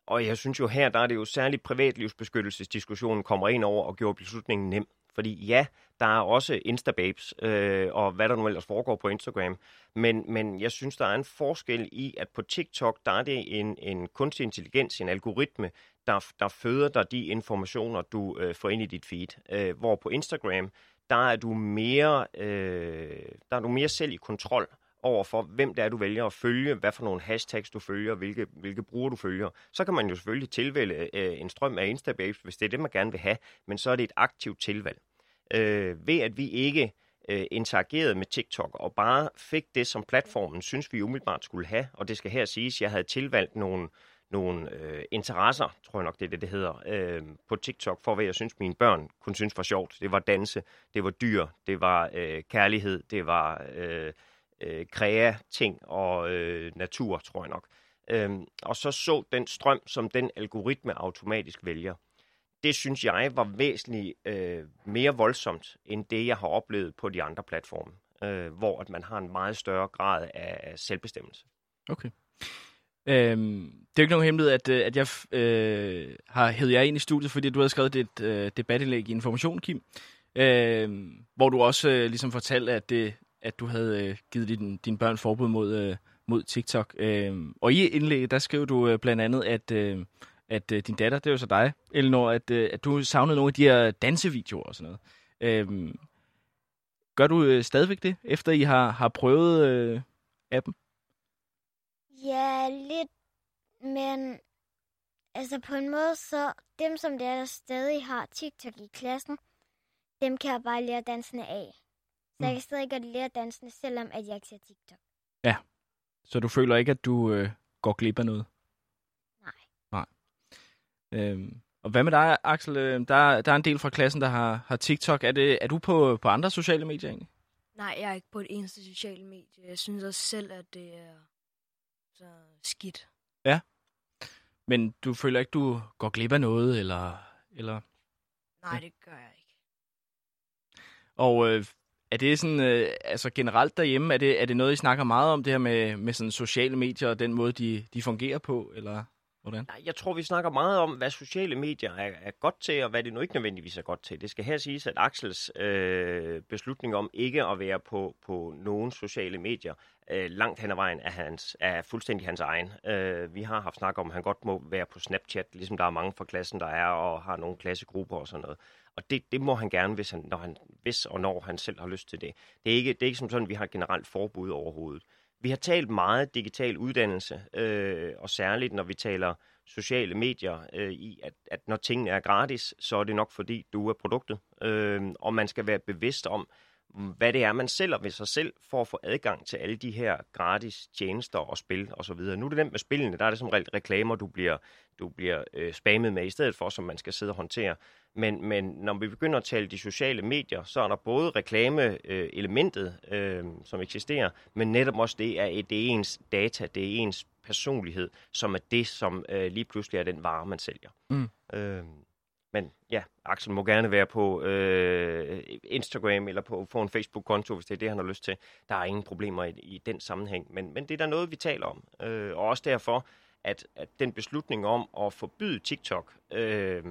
og jeg synes jo her, der er det jo særligt privatlivsbeskyttelsesdiskussionen kommer ind over og gjorde beslutningen nem. Fordi ja, der er også Instababes, øh, og hvad der nu ellers foregår på Instagram. Men, men jeg synes, der er en forskel i, at på TikTok, der er det en, en kunstig intelligens, en algoritme, der, der føder dig de informationer, du øh, får ind i dit feed. Øh, hvor på Instagram, der er du mere, øh, der er du mere selv i kontrol over for, hvem det er, du vælger at følge, hvad for nogle hashtags du følger, hvilke, hvilke brugere du følger. Så kan man jo selvfølgelig tilvælge øh, en strøm af Instababes, hvis det er det, man gerne vil have, men så er det et aktivt tilvalg. Øh, ved at vi ikke øh, interagerede med TikTok og bare fik det, som platformen synes, vi umiddelbart skulle have, og det skal her siges, jeg havde tilvalgt nogle, nogle øh, interesser, tror jeg nok, det er det, det hedder, øh, på TikTok, for hvad jeg synes, mine børn kunne synes var sjovt. Det var danse, det var dyr, det var øh, kærlighed, det var... Øh, øh, krea ting og øh, natur, tror jeg nok. Øhm, og så så den strøm, som den algoritme automatisk vælger. Det synes jeg var væsentligt øh, mere voldsomt, end det, jeg har oplevet på de andre platforme, øh, hvor at man har en meget større grad af selvbestemmelse. Okay. Øhm, det er jo ikke nogen hemmelighed, at, øh, at jeg øh, har hævet jer ind i studiet, fordi du har skrevet et øh, debatindlæg i Information, Kim, øh, hvor du også øh, ligesom fortalte, at det at du havde øh, givet din, dine børn forbud mod, øh, mod TikTok. Øh, og i indlægget, der skrev du øh, blandt andet, at, øh, at øh, din datter, det er jo så dig, Elinor, at, øh, at du savnede nogle af de her dansevideoer og sådan noget. Øh, gør du øh, stadigvæk det, efter I har, har prøvet øh, appen? Ja, lidt, men altså på en måde, så dem, som der, der stadig har TikTok i klassen, dem kan jeg bare lære dansene af. Så jeg mm. kan stadig godt lære dansene, selvom at jeg ikke ser TikTok. Ja, så du føler ikke, at du øh, går glip af noget? Øhm, og hvad med dig, Axel? Øh, der, der er en del fra klassen, der har, har TikTok. Er, det, er du på, på andre sociale medier egentlig? Nej, jeg er ikke på et eneste sociale medie. Jeg synes også selv, at det er så skidt. Ja. Men du føler ikke, du går glip af noget, eller... eller... Nej, ja. det gør jeg ikke. Og øh, er det sådan, øh, altså generelt derhjemme, er det, er det noget, I snakker meget om, det her med, med sådan sociale medier og den måde, de, de fungerer på, eller Hvordan? Jeg tror, vi snakker meget om, hvad sociale medier er, er godt til, og hvad det nu ikke nødvendigvis er godt til. Det skal her siges, at Axels øh, beslutning om ikke at være på, på nogen sociale medier øh, langt hen ad vejen er, hans, er fuldstændig hans egen. Øh, vi har haft snak om, at han godt må være på Snapchat, ligesom der er mange fra klassen, der er, og har nogle klassegrupper og sådan noget. Og det, det må han gerne, hvis, han, når han, hvis og når han selv har lyst til det. Det er ikke, det er ikke som sådan, at vi har et generelt forbud overhovedet. Vi har talt meget digital uddannelse, øh, og særligt når vi taler sociale medier, øh, i at, at når tingene er gratis, så er det nok fordi, du er produktet. Øh, og man skal være bevidst om, hvad det er, man sælger ved sig selv, for at få adgang til alle de her gratis tjenester og spil osv. Nu er det nemt med spillene, der er det som regel reklamer, du bliver, du bliver øh, spammet med i stedet for, som man skal sidde og håndtere. Men, men når vi begynder at tale de sociale medier, så er der både reklame-elementet, øh, som eksisterer, men netop også det, at det er ens data, det er ens personlighed, som er det, som øh, lige pludselig er den vare, man sælger. Mm. Øh, men ja, Axel må gerne være på øh, Instagram eller på få en Facebook-konto, hvis det er det, han har lyst til. Der er ingen problemer i, i den sammenhæng, men, men det er da noget, vi taler om. Øh, og også derfor, at, at den beslutning om at forbyde TikTok øh,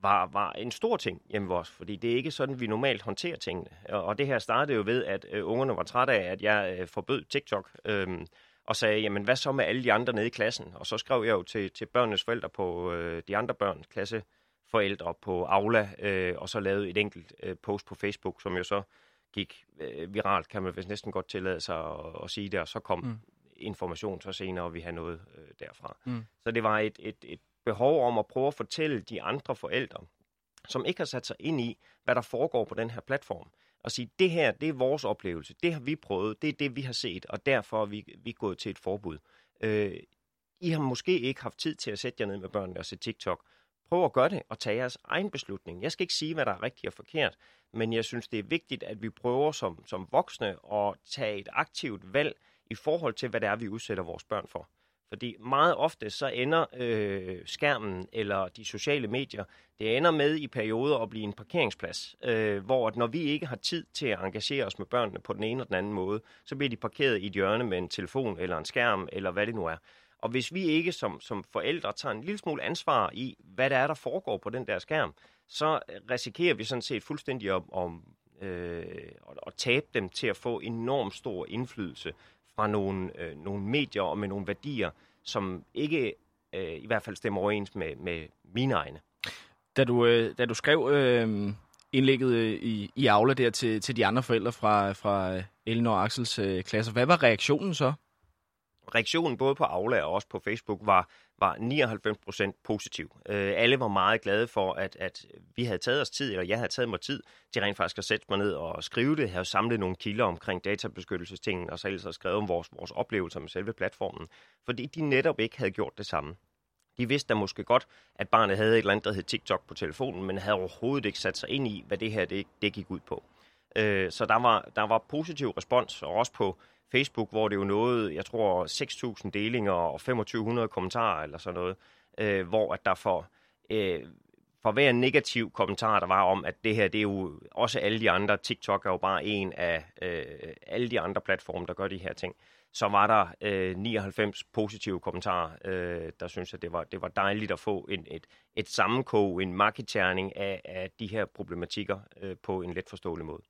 var, var en stor ting hjemme hos os, fordi det er ikke sådan, vi normalt håndterer tingene. Og, og det her startede jo ved, at øh, ungerne var trætte af, at jeg øh, forbød TikTok. Øh, og sagde, jamen hvad så med alle de andre nede i klassen? Og så skrev jeg jo til, til børnenes forældre på øh, de andre børns klasse forældre på Aula, øh, og så lavede et enkelt øh, post på Facebook, som jo så gik øh, viralt, kan man vist næsten godt tillade sig at, at sige det, og så kom mm. information så senere, og vi har noget øh, derfra. Mm. Så det var et, et, et behov om at prøve at fortælle de andre forældre, som ikke har sat sig ind i, hvad der foregår på den her platform, og sige, det her, det er vores oplevelse, det har vi prøvet, det er det, vi har set, og derfor er vi, vi er gået til et forbud. Øh, I har måske ikke haft tid til at sætte jer ned med børnene og se TikTok, prøv at gøre det og tage jeres egen beslutning. Jeg skal ikke sige, hvad der er rigtigt og forkert, men jeg synes, det er vigtigt, at vi prøver som, som voksne at tage et aktivt valg i forhold til, hvad det er, vi udsætter vores børn for. Fordi meget ofte så ender øh, skærmen eller de sociale medier, det ender med i perioder at blive en parkeringsplads, øh, hvor at når vi ikke har tid til at engagere os med børnene på den ene eller den anden måde, så bliver de parkeret i et hjørne med en telefon eller en skærm eller hvad det nu er. Og hvis vi ikke som, som forældre tager en lille smule ansvar i, hvad der er, der foregår på den der skærm, så risikerer vi sådan set fuldstændig om, om øh, at tabe dem til at få enormt stor indflydelse fra nogle, øh, nogle medier og med nogle værdier, som ikke øh, i hvert fald stemmer overens med, med mine egne. Da du, øh, da du skrev øh, indlægget øh, i, i Aula der til, til de andre forældre fra, fra øh, Elinor og Axels øh, klasser, hvad var reaktionen så? Reaktionen både på Aula og også på Facebook var, var 99% positiv. Øh, alle var meget glade for, at, at vi havde taget os tid, eller jeg havde taget mig tid til rent faktisk at sætte mig ned og skrive det, have samlet nogle kilder omkring databeskyttelsestingen, og så ellers have skrevet om vores, vores oplevelser med selve platformen, fordi de netop ikke havde gjort det samme. De vidste da måske godt, at barnet havde et eller andet, der hed TikTok på telefonen, men havde overhovedet ikke sat sig ind i, hvad det her det, det gik ud på. Øh, så der var, der var positiv respons, og også på Facebook, hvor det jo nåede, jeg tror, 6.000 delinger og 2.500 kommentarer eller sådan noget, øh, hvor at der for, øh, for hver negativ kommentar, der var om, at det her, det er jo også alle de andre, TikTok er jo bare en af øh, alle de andre platforme, der gør de her ting, så var der øh, 99 positive kommentarer, øh, der synes at det var, det var dejligt at få en, et, et sammenkog, en markedterning af, af de her problematikker øh, på en let forståelig måde.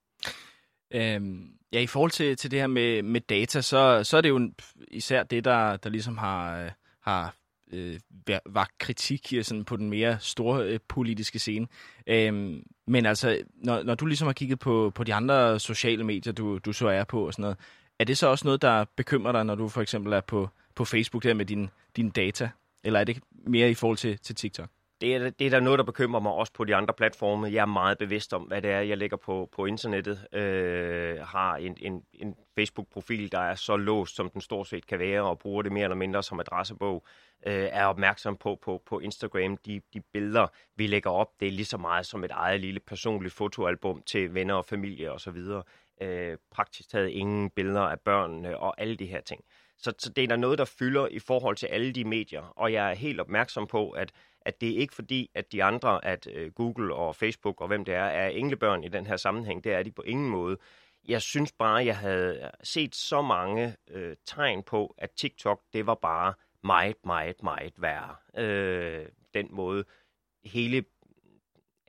Øhm, ja, i forhold til, til det her med, med data, så, så er det jo især det, der, der ligesom har, øh, har øh, var kritik øh, sådan på den mere store øh, politiske scene. Øhm, men altså, når, når du ligesom har kigget på, på de andre sociale medier, du, du så er på og sådan noget, er det så også noget, der bekymrer dig, når du for eksempel er på, på Facebook der med din, din data? Eller er det mere i forhold til, til TikTok? Det er, det er der noget, der bekymrer mig også på de andre platforme. Jeg er meget bevidst om, hvad det er, jeg lægger på, på internettet. Øh, har en, en, en Facebook-profil, der er så låst, som den stort set kan være, og bruger det mere eller mindre som adressebog. Øh, er opmærksom på på, på Instagram. De, de billeder, vi lægger op, det er lige så meget som et eget lille personligt fotoalbum til venner og familie osv. Øh, praktisk taget ingen billeder af børnene og alle de her ting. Så, så det er der noget, der fylder i forhold til alle de medier, og jeg er helt opmærksom på, at at det er ikke fordi, at de andre, at øh, Google og Facebook og hvem det er, er englebørn i den her sammenhæng. Det er de på ingen måde. Jeg synes bare, jeg havde set så mange øh, tegn på, at TikTok, det var bare meget, meget, meget værre. Øh, den måde hele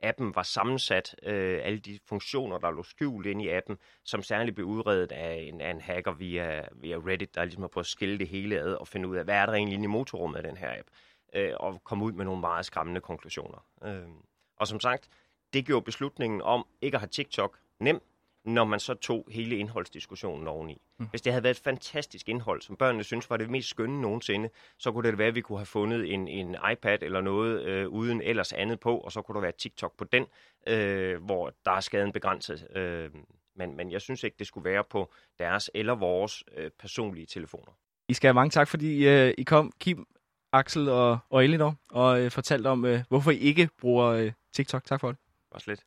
appen var sammensat, øh, alle de funktioner, der lå skjult inde i appen, som særligt blev udredet af en, af en hacker via, via Reddit, der ligesom har prøvet at skille det hele ad og finde ud af, hvad er der egentlig inde i motorrummet af den her app, øh, og komme ud med nogle meget skræmmende konklusioner. Øh, og som sagt, det gjorde beslutningen om ikke at have TikTok nem, når man så tog hele indholdsdiskussionen oveni. Mm. Hvis det havde været et fantastisk indhold, som børnene synes var det mest skønne nogensinde, så kunne det være, at vi kunne have fundet en, en iPad eller noget øh, uden ellers andet på, og så kunne der være TikTok på den, øh, hvor der er skaden begrænset. Øh, men, men jeg synes ikke, det skulle være på deres eller vores øh, personlige telefoner. I skal have mange tak, fordi øh, I kom, Kim, Axel og, og Elinor, og øh, fortalt om, øh, hvorfor I ikke bruger øh, TikTok. Tak for det. Også lidt.